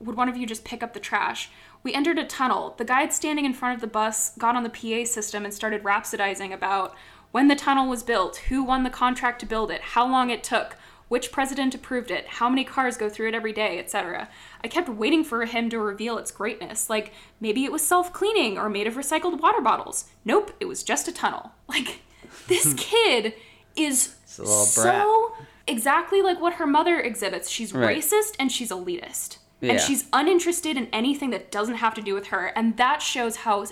would one of you just pick up the trash? We entered a tunnel. The guide standing in front of the bus got on the PA system and started rhapsodizing about when the tunnel was built, who won the contract to build it, how long it took, which president approved it, how many cars go through it every day, etc. I kept waiting for him to reveal its greatness, like maybe it was self cleaning or made of recycled water bottles. Nope, it was just a tunnel. Like, this kid is so exactly like what her mother exhibits. She's
Right.
racist and she's elitist.
Yeah.
And she's uninterested in anything that doesn't have to do with her. And that shows how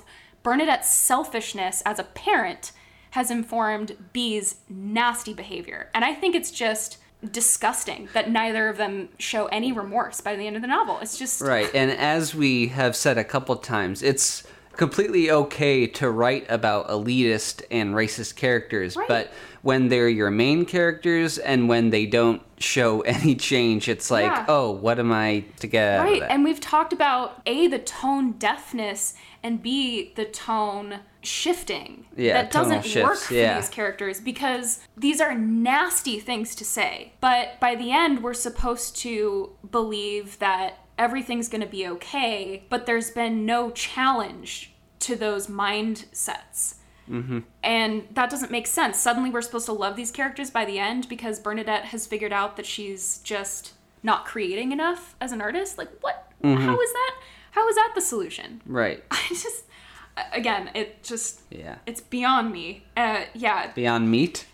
Bernadette's selfishness as a parent has informed B's nasty behavior. And I think it's just disgusting that neither of them show any remorse by the end of the novel. It's just
Right. And as we have said a couple times, it's completely okay to write about elitist and racist characters,
Right.
but when they're your main characters and when they don't show any change, it's like,
Yeah.
oh, what am I to get
Right, and we've talked about A, the tone deafness, and B, the tone shifting.
Yeah,
that doesn't
tonal
work for
yeah.
these characters because these are nasty things to say. But by the end, we're supposed to believe that everything's going to be okay, but there's been no challenge to those mindsets. Mm-hmm. And that doesn't make sense. Suddenly, we're supposed to love these characters by the end because Bernadette has figured out that she's just not creating enough as an artist. Like, what? Mm-hmm. How is that? How is that the solution?
right.
I just, again, it just,
Yeah.
it's beyond me. Uh, yeah,
Beyond meat?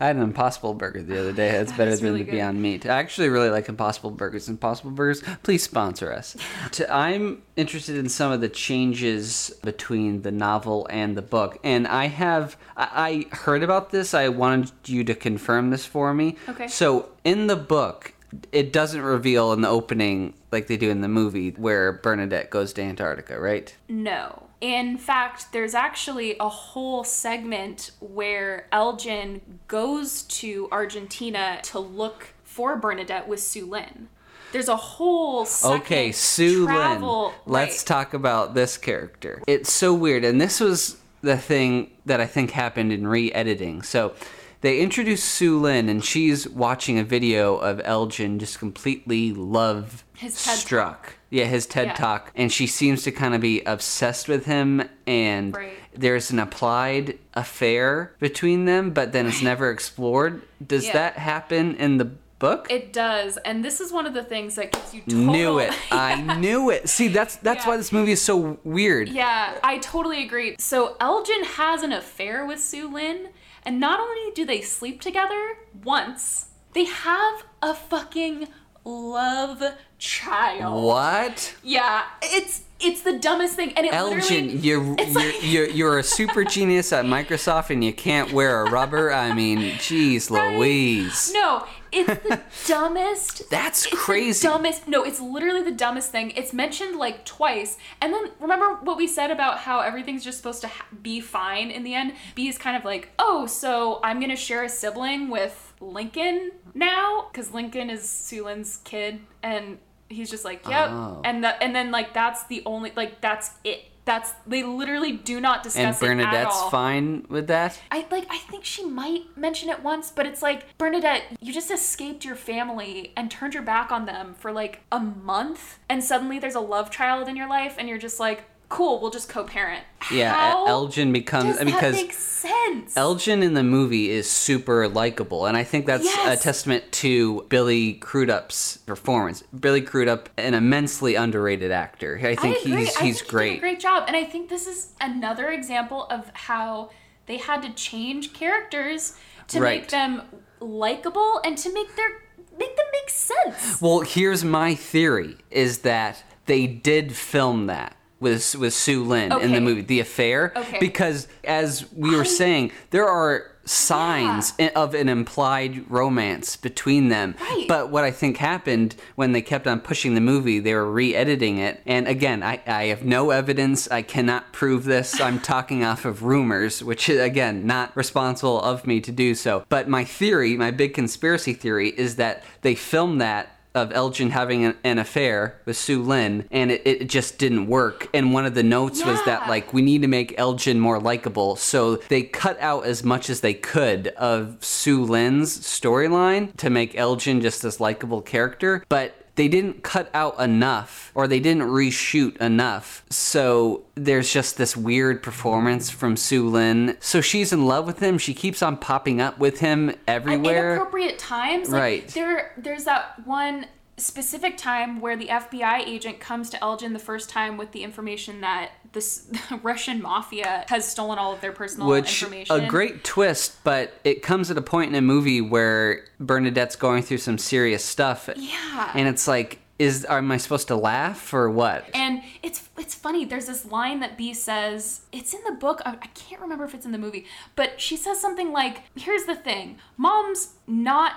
I had an Impossible Burger the other day. It's better than
really
the
good.
Beyond Meat. I actually really like Impossible Burgers. Impossible Burgers, please sponsor us. To- I'm interested in some of the changes between the novel and the book, and I have I, I heard about this. I wanted you to confirm this for me.
Okay.
So in the book, it doesn't reveal in the opening like they do in the movie where Bernadette goes to Antarctica, right?
No. In fact, there's actually a whole segment where Elgin goes to Argentina to look for Bernadette with Sue Lin. There's a whole
Okay, Sue
travel,
Lin. Let's talk about this character. It's so weird, and this was the thing that I think happened in re-editing. So they introduce Sue Lin, and she's watching a video of Elgin just completely love struck. Yeah, his TED
Yeah.
talk, and she seems to kind of be obsessed with him, and
Right.
there's an applied affair between them, but then it's never explored. Does
Yeah.
that happen in the book?
It does, and this is one of the things that gives you total.
Knew it. I knew it. See, that's that's
Yeah.
why this movie is so weird.
Yeah, I totally agree. So Elgin has an affair with Sue Lin, and not only do they sleep together once, they have a fucking love child.
What?
Yeah, it's it's the dumbest thing, and it
Elgin, you're you're,
like-
you're you're a super genius at Microsoft and you can't wear a rubber. I mean, jeez,
Right?
Louise.
No, it's the dumbest.
That's crazy.
dumbest. No, it's literally the dumbest thing. It's mentioned like twice, and then remember what we said about how everything's just supposed to ha- be fine in the end. B is kind of like, oh, so I'm gonna share a sibling with Lincoln now because Lincoln is Sue Lin's kid, and he's just like, yep,
Oh.
and that, and then like that's the only like that's it. That's they literally do not
And
discuss it at
Bernadette's fine with that.
I like I think she might mention it once, but it's like Bernadette, you just escaped your family and turned your back on them for like a month, and suddenly there's a love child in your life, and you're just like, cool, we'll just co-parent.
Yeah,
How
Elgin becomes
does
because
that make sense?
Elgin in the movie is super likable, and I think that's
Yes.
a testament to Billy Crudup's performance. Billy Crudup, an immensely underrated actor. I think
I
he's he's
He
great.
did a great job, and I think this is another example of how they had to change characters to
Right.
make them likable and to make their make them make sense.
Well, here's my theory: is that they did film that with with Sue Lin in the movie The Affair,
Okay.
because as we were
I-
saying, there are signs i- of an implied romance between them.
Right.
But what I think happened when they kept on pushing the movie, they were re-editing it. And again, I, I have no evidence. I cannot prove this. I'm talking off of rumors, which is again not responsible of me to do so. But my theory, my big conspiracy theory, is that they filmed that of Elgin having an, an affair with Sue Lin, and it, it just didn't work. And one of the notes was that like we need to make Elgin more likable, so they cut out as much as they could of Sue Lin's storyline to make Elgin just this likable character, but. They didn't cut out enough, or they didn't reshoot enough. So there's just this weird performance from Sue Lin. So she's in love with him. She keeps on popping up with him everywhere.
at inappropriate times. Like,
Right.
There, there's that one specific time where the FBI agent comes to Elgin the first time with the information that this Russian mafia has stolen all of their personal
which
information.
a great twist but it comes at a point in a movie where bernadette's going through some serious stuff
Yeah.
and it's like is am i supposed to laugh or what
And it's it's funny. There's this line that B says. It's in the book. I, I can't remember if it's in the movie, but she says something like, "Here's the thing: Mom's not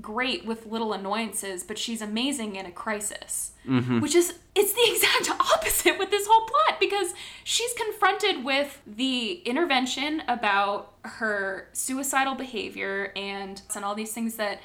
great with little annoyances, but she's amazing in a crisis."
Mm-hmm.
Which is it's the exact opposite with this whole plot because she's confronted with the intervention about her suicidal behavior and and all these things that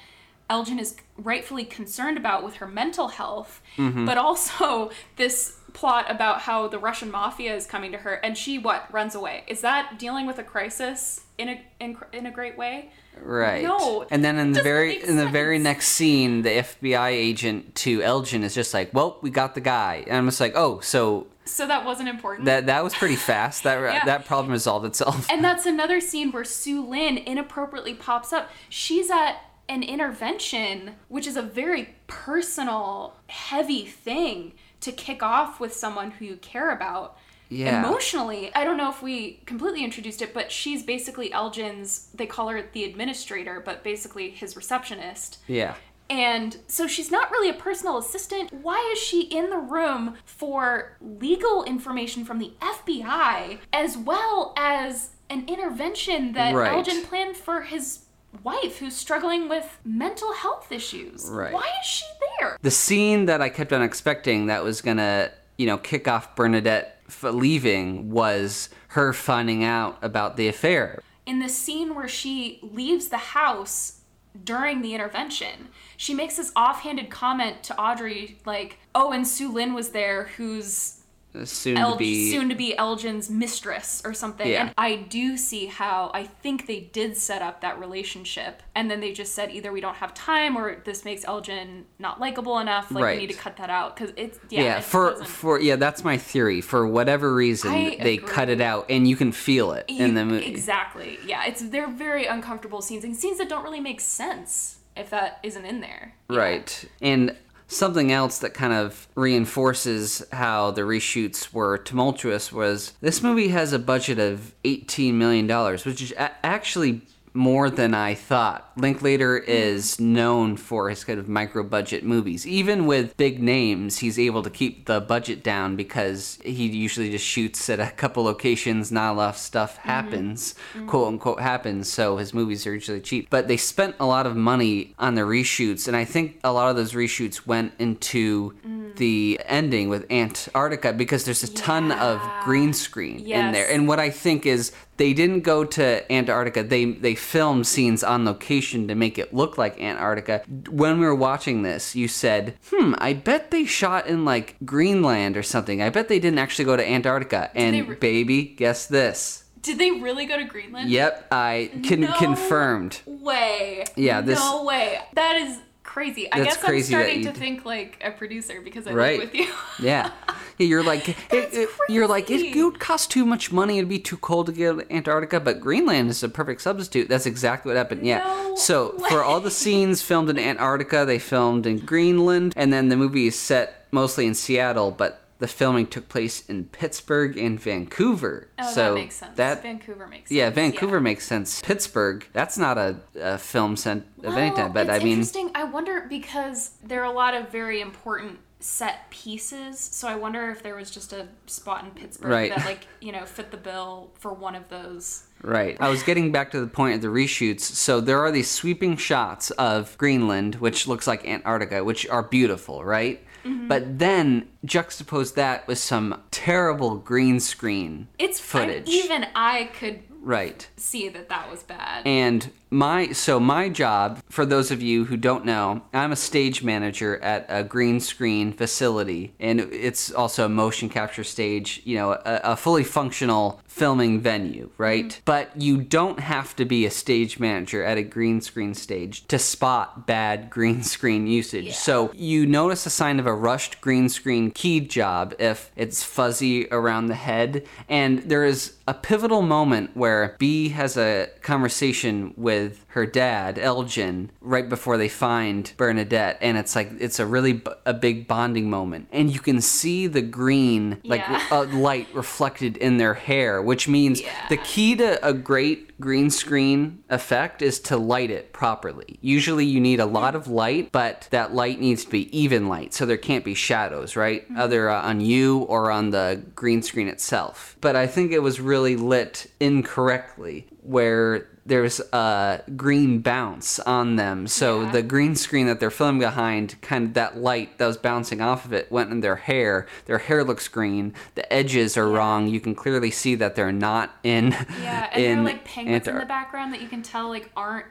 Elgin is rightfully concerned about with her mental health,
Mm-hmm.
but also this plot about how the Russian mafia is coming to her and she what runs away. Is that dealing with a crisis in a in, in a great way?
Right
No,
and then in the very in the very next scene the fbi agent to elgin is just like well we got the guy and i'm just like oh so
So that wasn't important.
that that was pretty fast that
Yeah.
that problem resolved itself
and that's another scene where Sue Lin inappropriately pops up. She's at an intervention, which is a very personal, heavy thing to kick off with someone who you care about.
Yeah.
emotionally. I don't know if we completely introduced it, but she's basically Elgin's. They call her the administrator, but basically his receptionist.
Yeah.
And so she's not really a personal assistant. Why is she in the room for legal information from the FBI as well as an intervention that
Right.
Elgin planned for his wife who's struggling with mental health issues?
Right.
Why is she there?
The scene that I kept on expecting that was gonna, you know, kick off Bernadette leaving was her finding out about the affair.
in the scene where she leaves the house during the intervention, she makes this offhanded comment to Audrey, like, "Oh, and Sue Lin was there, who's Uh,
soon
El-
to be.
soon to be Elgin's mistress or something."
Yeah.
And I do see how I think they did set up that relationship, and then they just said either we don't have time or this makes Elgin not likable enough. Like
Right.
we need to cut that out because it's yeah,
yeah,
it
for
doesn't-
for yeah, that's my theory. For whatever reason,
I
they cut it out, and you can feel it in the movie.
Exactly. Yeah, it's they're very uncomfortable scenes and scenes that don't really make sense if that isn't in there.
Right. And something else that kind of reinforces how the reshoots were tumultuous was this movie has a budget of $18 million, which is actually more than I thought. Linklater is known for his kind of micro budget movies. Even with big names, he's able to keep the budget down because he usually just shoots at a couple locations, not enough stuff mm-hmm. happens, mm-hmm. quote unquote happens, so his movies are usually cheap. But they spent a lot of money on the reshoots, and I think a lot of those reshoots went into mm. the ending with Antarctica because there's a ton of green screen in there. And what I think is they didn't go to Antarctica. They they filmed scenes on location to make it look like Antarctica. When we were watching this, you said, "Hmm, I bet they shot in like Greenland or something. I bet they didn't actually go to Antarctica." And
re-
baby, guess this.
Did they really go to Greenland?
Yep, I can
No
confirmed.
Way.
Yeah, this-
No way. That is crazy. I
That's
guess
crazy
I'm starting to think like a producer because I
Right.
live with you.
Yeah. Yeah, you're like it, it- you're like it, it would cost too much money. It'd be too cold to go to Antarctica, but Greenland is a perfect substitute. That's exactly what happened. Yeah.
No
so for all the scenes filmed in Antarctica, they filmed in Greenland, and then the movie is set mostly in Seattle, but the filming took place in Pittsburgh and Vancouver.
Oh,
so
that makes sense.
That
Vancouver makes sense. yeah.
Vancouver makes sense. Pittsburgh, that's not a, a film cent of any time, but I mean,
interesting. I wonder because there are a lot of very important set pieces. So I wonder if there was just a spot in Pittsburgh
Right.
that like you know fit the bill for one of those.
Right. I was getting back to the point of the reshoots. So there are these sweeping shots of Greenland, which looks like Antarctica, which are beautiful, right?
Mm-hmm.
But then juxtapose that with some terrible green screen
It's
footage.
even I could
right.
see that that was bad.
And my so my job, for those of you who don't know, I'm a stage manager at a green screen facility, and it's also a motion capture stage. You know, a, a fully functional filming venue, right? Mm-hmm. But you don't have to be a stage manager at a green screen stage to spot bad green screen usage.
Yeah.
So you notice a sign of a rushed green screen key job if it's fuzzy around the head, and there is a pivotal moment where B has a conversation with her dad, Elgin, right before they find Bernadette, and it's like it's a really b- a big bonding moment, and you can see the green like
Yeah.
uh, light reflected in their hair, which means
Yeah.
the key to a great green screen effect is to light it properly. Usually you need a lot of light, but that light needs to be even light, so there can't be shadows, right? Either uh, on you or on the green screen itself. But I think it was really lit incorrectly, where there's a green bounce on them. So
Yeah.
the green screen that they're filming behind, kind of that light that was bouncing off of it went in their hair. Their hair looks green. The edges are wrong. You can clearly see that they're not in
yeah, and
in
there are like penguins in the background that you can tell like aren't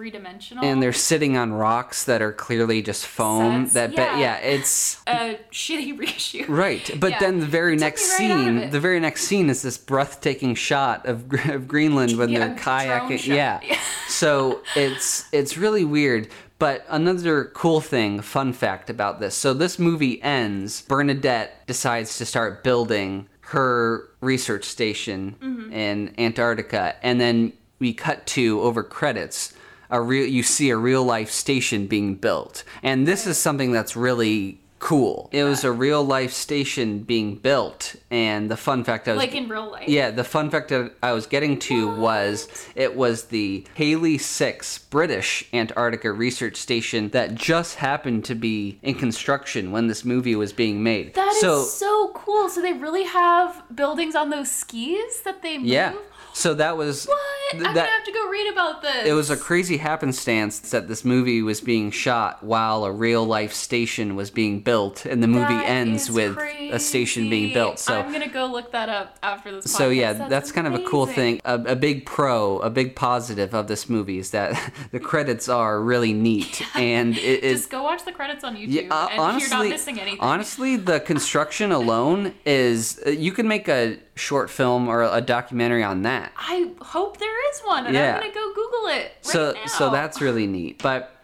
three dimensional.
and they're sitting on rocks that are clearly just foam.
Sets,
that
yeah.
be- yeah, it's
a shitty reshoot.
Right, but
Yeah.
then the very next
right
scene, the very next scene is this breathtaking shot of, of Greenland when
Yeah,
they're kayaking. Yeah,
Yeah.
so it's it's really weird. But another cool thing, fun fact about this. So this movie ends. Bernadette decides to start building her research station
Mm-hmm.
in Antarctica, and then we cut to over credits a real you see a real life station being built and this is something that's really cool. It was a real life station being built, and the fun fact I was
Like in real life.
yeah, the fun fact that I was getting to was it was the Halley 6 British Antarctica research station that just happened to be in construction when this movie was being made.
That is
so
so, cool. So they really have buildings on those skis that they move?
yeah. So that was
What?
th-
I'm
that-
gonna have to go read about this.
It was a crazy happenstance that this movie was being shot while a real life station was being built, and the movie
That
ends with a station being built. So
I'm gonna go look that up after this.
so yeah, that's, kind of a cool thing. A, a big pro, a big positive of this movie is that the credits are really neat, and it is.
Just go watch the credits on YouTube,
Yeah, uh,
and
honestly,
you're not missing anything.
honestly, the construction alone is uh, you can make a short film or a documentary on that.
I hope there is one, and
Yeah.
I'm gonna go Google it right
so
now.
so that's really neat. But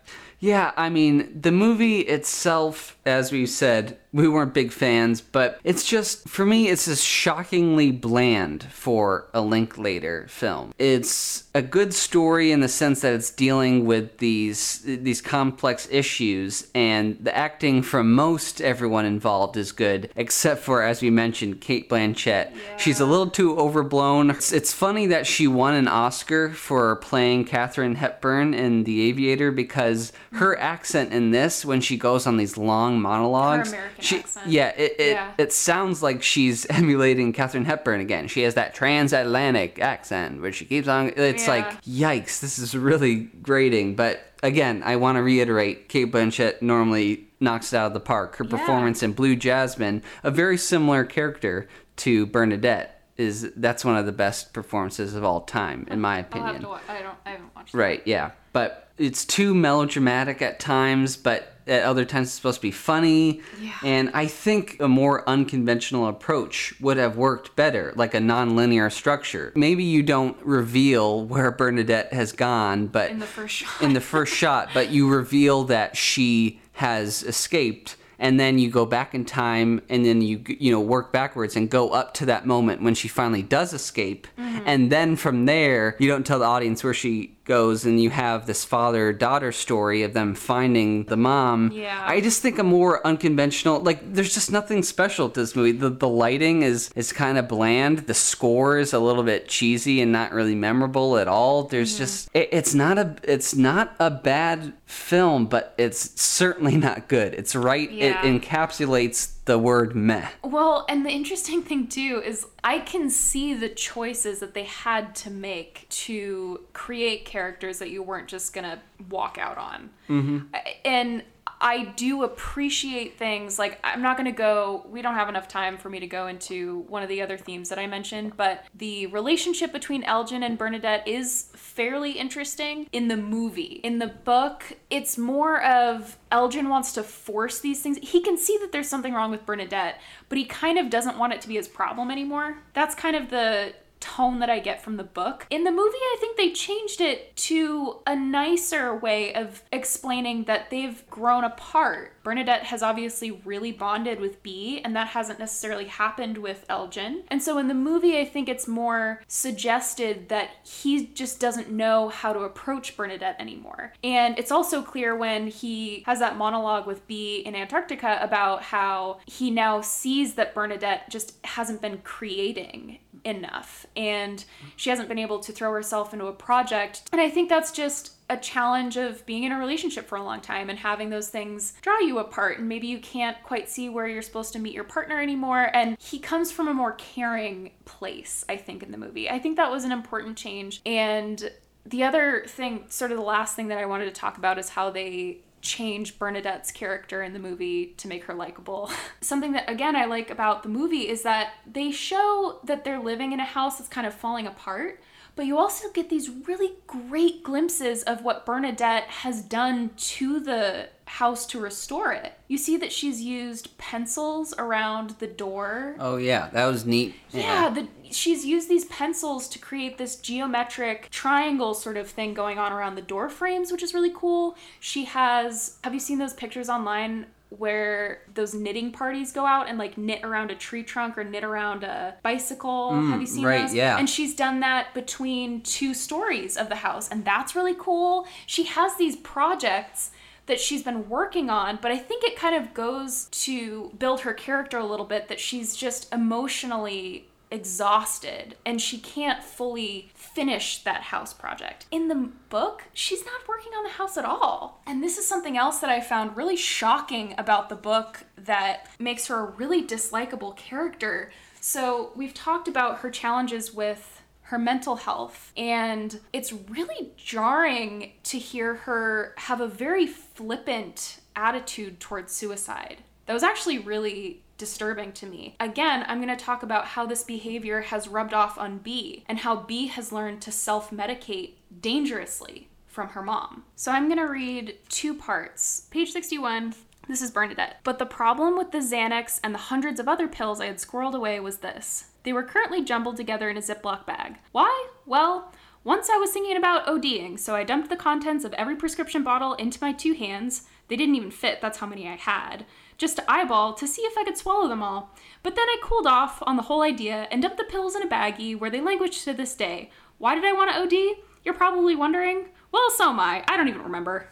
yeah, I mean, the movie itself, as we said, we weren't big fans, but it's just for me, it's just shockingly bland for a Linklater film. It's a good story in the sense that it's dealing with these these complex issues, and the acting from most everyone involved is good, except for as we mentioned, Cate Blanchett. She's a little too overblown. It's, it's funny that she won an Oscar for playing Katharine Hepburn in The Aviator because her accent in this, when she goes on these long monologues, she,
accent.
yeah, it, it,
Yeah.
it sounds like she's emulating Katharine Hepburn again. She has that transatlantic accent where she keeps on. It's
Yeah.
like, yikes, this is really grating. But again, I want to reiterate Cate Blanchett normally knocks it out of the park. Her
Yeah.
performance in Blue Jasmine, a very similar character to Bernadette, is that's one of the best performances of all time, in my opinion.
I'll have to. Wa- I don't. I haven't watched. that.
Right, yeah. But it's too melodramatic at times, but at other times it's supposed to be funny.
Yeah.
And I think a more unconventional approach would have worked better, like a non-linear structure. Maybe you don't reveal where Bernadette has gone, but
In the first shot.
in the first shot, but you reveal that she has escaped and then you go back in time and then you you know work backwards and go up to that moment when she finally does escape
Mm-hmm.
and then from there you don't tell the audience where she goes and you have this father daughter story of them finding the mom
Yeah.
i just think a more unconventional like there's just nothing special to this movie the, the lighting is is kind of bland the score is a little bit cheesy and not really memorable at all there's
Mm-hmm.
just it, it's not a it's not a bad film but it's certainly not good it's right
Yeah.
it encapsulates the word meh
Well, and the interesting thing too is I can see the choices that they had to make to create characters that you weren't just gonna walk out on. Mm-hmm. And I do appreciate things like I'm not going to go we don't have enough time for me to go into one of the other themes that I mentioned but the relationship between Elgin and Bernadette is fairly interesting in the movie. In the book it's more of Elgin wants to force these things. He can see that there's something wrong with Bernadette but he kind of doesn't want it to be his problem anymore. That's kind of the tone that I get from the book. In the movie, I think they changed it to a nicer way of explaining that they've grown apart. Bernadette has obviously really bonded with B, and that hasn't necessarily happened with Elgin. And so in the movie, I think it's more suggested that he just doesn't know how to approach Bernadette anymore. And it's also clear when he has that monologue with B in Antarctica about how he now sees that Bernadette just hasn't been creating enough and she hasn't been able to throw herself into a project. And I think that's just a challenge of being in a relationship for a long time and having those things draw you apart and maybe you can't quite see where you're supposed to meet your partner anymore and he comes from a more caring place I think in the movie. I think that was an important change and the other thing sort of the last thing that I wanted to talk about is how they change Bernadette's character in the movie to make her likable. Something that, again, I like about the movie is that they show that they're living in a house that's kind of falling apart, but you also get these really great glimpses of what Bernadette has done to the house to restore it. You see that she's used pencils around the door.
oh yeah that was neat
Yeah, the, she's used these pencils to create this geometric triangle sort of thing going on around the door frames, which is really cool. She has, have you seen those pictures online where those knitting parties go out and like knit around a tree trunk or knit around a bicycle? have mm, you seen
right,
those?
yeah.
And she's done that between two stories of the house, and that's really cool. She has these projects that she's been working on, but I think it kind of goes to build her character a little bit that she's just emotionally exhausted and she can't fully finish that house project. In the book, she's not working on the house at all. And this is something else that I found really shocking about the book that makes her a really dislikable character. So, we've talked about her challenges with her mental health, and it's really jarring to hear her have a very flippant attitude towards suicide. That was actually really disturbing to me. Again, I'm going to talk about how this behavior has rubbed off on B and how B has learned to self medicate dangerously from her mom. So I'm going to read two parts. Page 61. This is Bernadette. But the problem with the Xanax and the hundreds of other pills I had squirreled away was this. They were currently jumbled together in a Ziploc bag. Why? Well, once I was thinking about ODing, so I dumped the contents of every prescription bottle into my two hands. They didn't even fit, that's how many I had just to eyeball to see if I could swallow them all. But then I cooled off on the whole idea and dumped the pills in a baggie where they languish to this day. Why did I want to OD? You're probably wondering. Well, so am I. I don't even remember.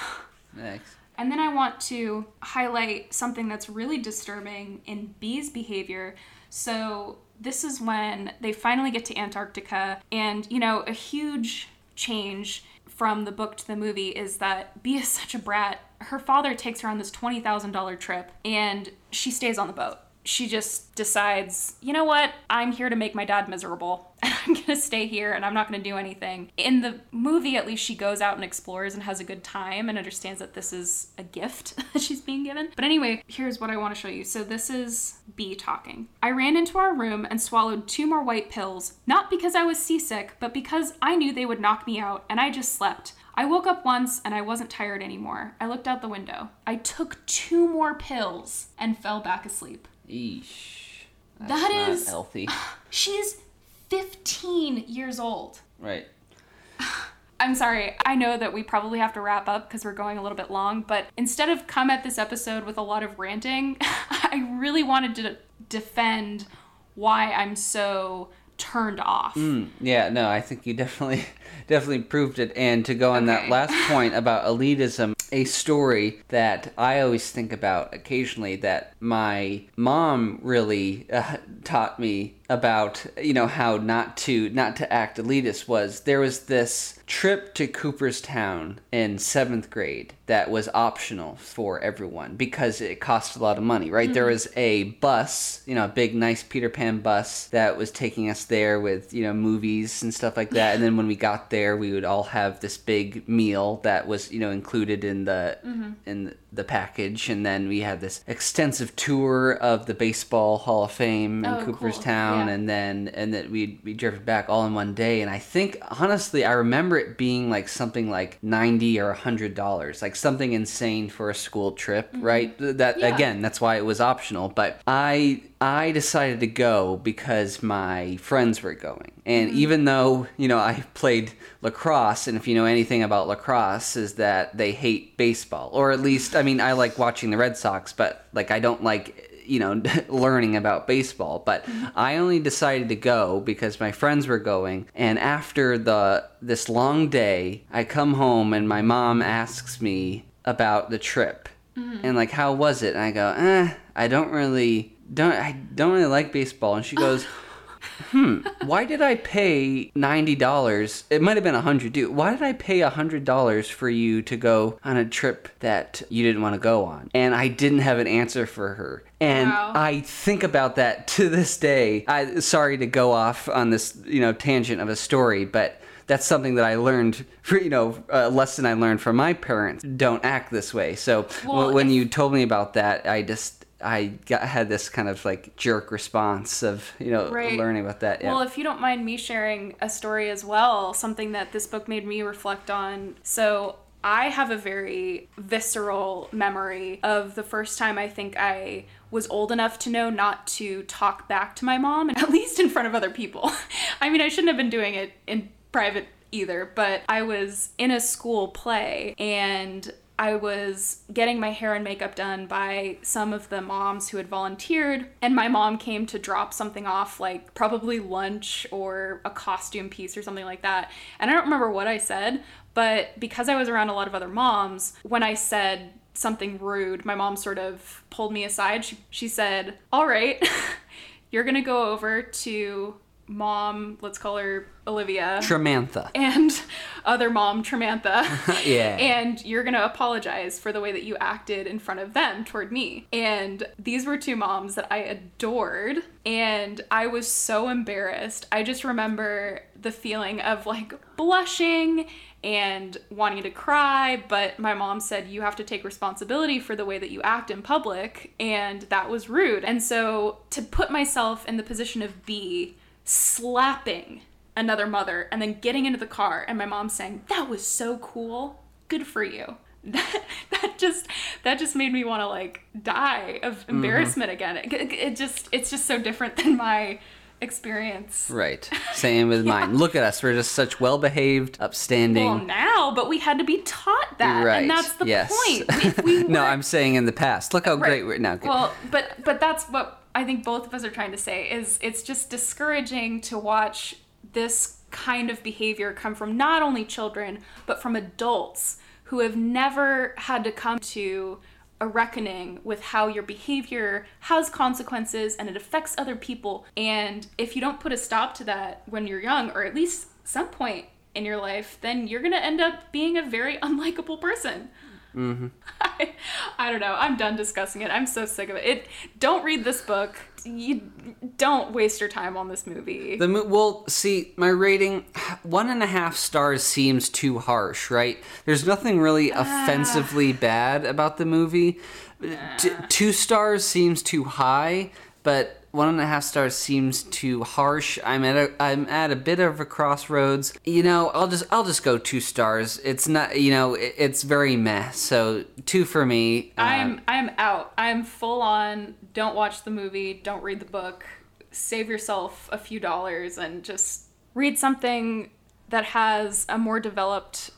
Thanks.
And then I want to highlight something that's really disturbing in B's behavior. So, this is when they finally get to Antarctica, and you know, a huge change from the book to the movie is that B is such a brat. Her father takes her on this $20,000 trip and she stays on the boat. She just decides, you know what? I'm here to make my dad miserable. And I'm going to stay here and I'm not going to do anything. In the movie, at least, she goes out and explores and has a good time and understands that this is a gift that she's being given. But anyway, here's what I want to show you. So, this is B talking. I ran into our room and swallowed two more white pills, not because I was seasick, but because I knew they would knock me out and I just slept. I woke up once and I wasn't tired anymore. I looked out the window. I took two more pills and fell back asleep.
Eesh. That's
That is-
healthy.
She's 15 years old.
Right.
I'm sorry. I know that we probably have to wrap up because we're going a little bit long, but instead of come at this episode with a lot of ranting, I really wanted to defend why I'm so turned off.
Mm, yeah, no, I think you definitely definitely proved it. And to go on that last point about elitism, a story that I always think about occasionally that my mom really uh, taught me about, you know, how not to not to act elitist was there was this trip to Cooperstown in 7th grade that was optional for everyone because it cost a lot of money, right? There mm-hmm. was a bus, you know, a big nice Peter Pan bus that was taking us there with, you know, movies and stuff like that. and then when we got there, we would all have this big meal that was, you know, included in the mm-hmm. in the package and then we had this extensive tour of the baseball hall of fame in
Oh, cool.
cooperstown
Yeah.
and then and then we we drove back all in one day and i think honestly i remember it being like something like 90 or 100 dollars like something insane for a school trip right that
Mm-hmm. Yeah.
again that's why it was optional but i i decided to go because my friends were going. And
Mm-hmm.
even though you know i played lacrosse and if you know anything about lacrosse is that they hate baseball or at least i mean i like watching the red sox but like i don't like you know learning about baseball. But i only decided to go because my friends were going and after the this long day i come home and my mom asks me about the trip. And like how was it? And i go eh i don't really don't i don't really like baseball and she goes hmm, why did I pay ninety dollars? It might have been a hundred, dude. Why did I pay a hundred dollars for you to go on a trip that you didn't want to go on? And I didn't have an answer for her. And
Wow.
I think about that to this day. I sorry to go off on this, you know, tangent of a story, but that's something that I learned, for, you know, a lesson I learned from my parents. Don't act this way. So
Well,
when
if-
you told me about that, I just I got, had this kind of like jerk response of you know
Right.
learning about that. Yeah.
Well, if you don't mind me sharing a story as well, something that this book made me reflect on. So, I have a very visceral memory of the first time I think I was old enough to know not to talk back to my mom, at least in front of other people. I mean, I shouldn't have been doing it in private either, but I was in a school play and I was getting my hair and makeup done by some of the moms who had volunteered, and my mom came to drop something off, like probably lunch or a costume piece or something like that. And I don't remember what I said, but because I was around a lot of other moms, when I said something rude, my mom sort of pulled me aside. She, she said, All right, you're gonna go over to mom, let's call her Olivia.
Tramantha.
and other mom Tramantha.
Yeah.
And you're going to apologize for the way that you acted in front of them toward me. And these were two moms that I adored. And I was so embarrassed. I just remember the feeling of like blushing and wanting to cry, but my mom said you have to take responsibility for the way that you act in public, and that was rude. And so to put myself in the position of B, slapping another mother and then getting into the car and my mom saying that was so cool good for you that, that just that just made me want to like die of mm-hmm. embarrassment again it, it, just it's just so different than my experience
Right. Same with mine. Look at us. We're just such well behaved, upstanding.
well now but we had to be taught that
right.
and that's the
yes.
point if we
no, I'm saying in the past. Look how great we're now.
Well, but but that's what I think both of us are trying to say is it's just discouraging to watch this kind of behavior come from not only children but from adults who have never had to come to a reckoning with how your behavior has consequences and it affects other people. And if you don't put a stop to that when you're young or at least some point in your life then you're to end up being a very unlikable person I, mm-hmm. I don't know. I'm done discussing it. I'm so sick of it. It don't read this book. You don't waste your time on this movie.
The mo- well, see, my rating one and a half stars seems too harsh, right? There's nothing really ah. offensively bad about the movie. Ah. T- two stars seems too high, but one and a half stars seems too harsh. I'm at a I'm at a bit of a crossroads. You know, I'll just I'll just go two stars. It's not you know it, it's very meh. So two for me. Uh,
I'm I'm out. I'm full on. Don't watch the movie. Don't read the book. Save yourself a few dollars and just read something that has a more developed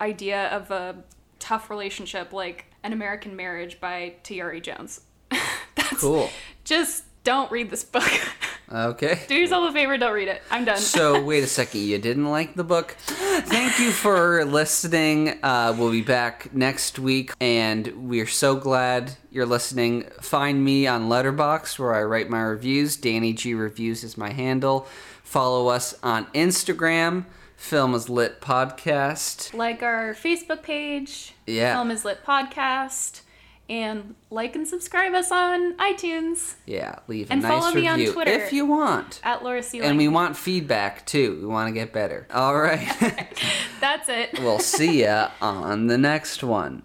idea of a tough relationship, like An American Marriage by Tayari Jones. That's
cool.
Just don't read this book.
Okay.
Do yourself a favor, don't read it. I'm done.
So wait a second, you didn't like the book? Thank you for listening. Uh, we'll be back next week, and we're so glad you're listening. Find me on Letterboxd where I write my reviews. Danny G Reviews is my handle. Follow us on Instagram. Film is Lit Podcast.
like our Facebook page,
Yeah.
Film is Lit Podcast, and like and subscribe us on iTunes
Yeah, leave a
And
nice
follow me on
review
Twitter.
if you want.
at Laura C.
And we want feedback too. We want to get better. All right.
That's it.
we'll see ya on the next one.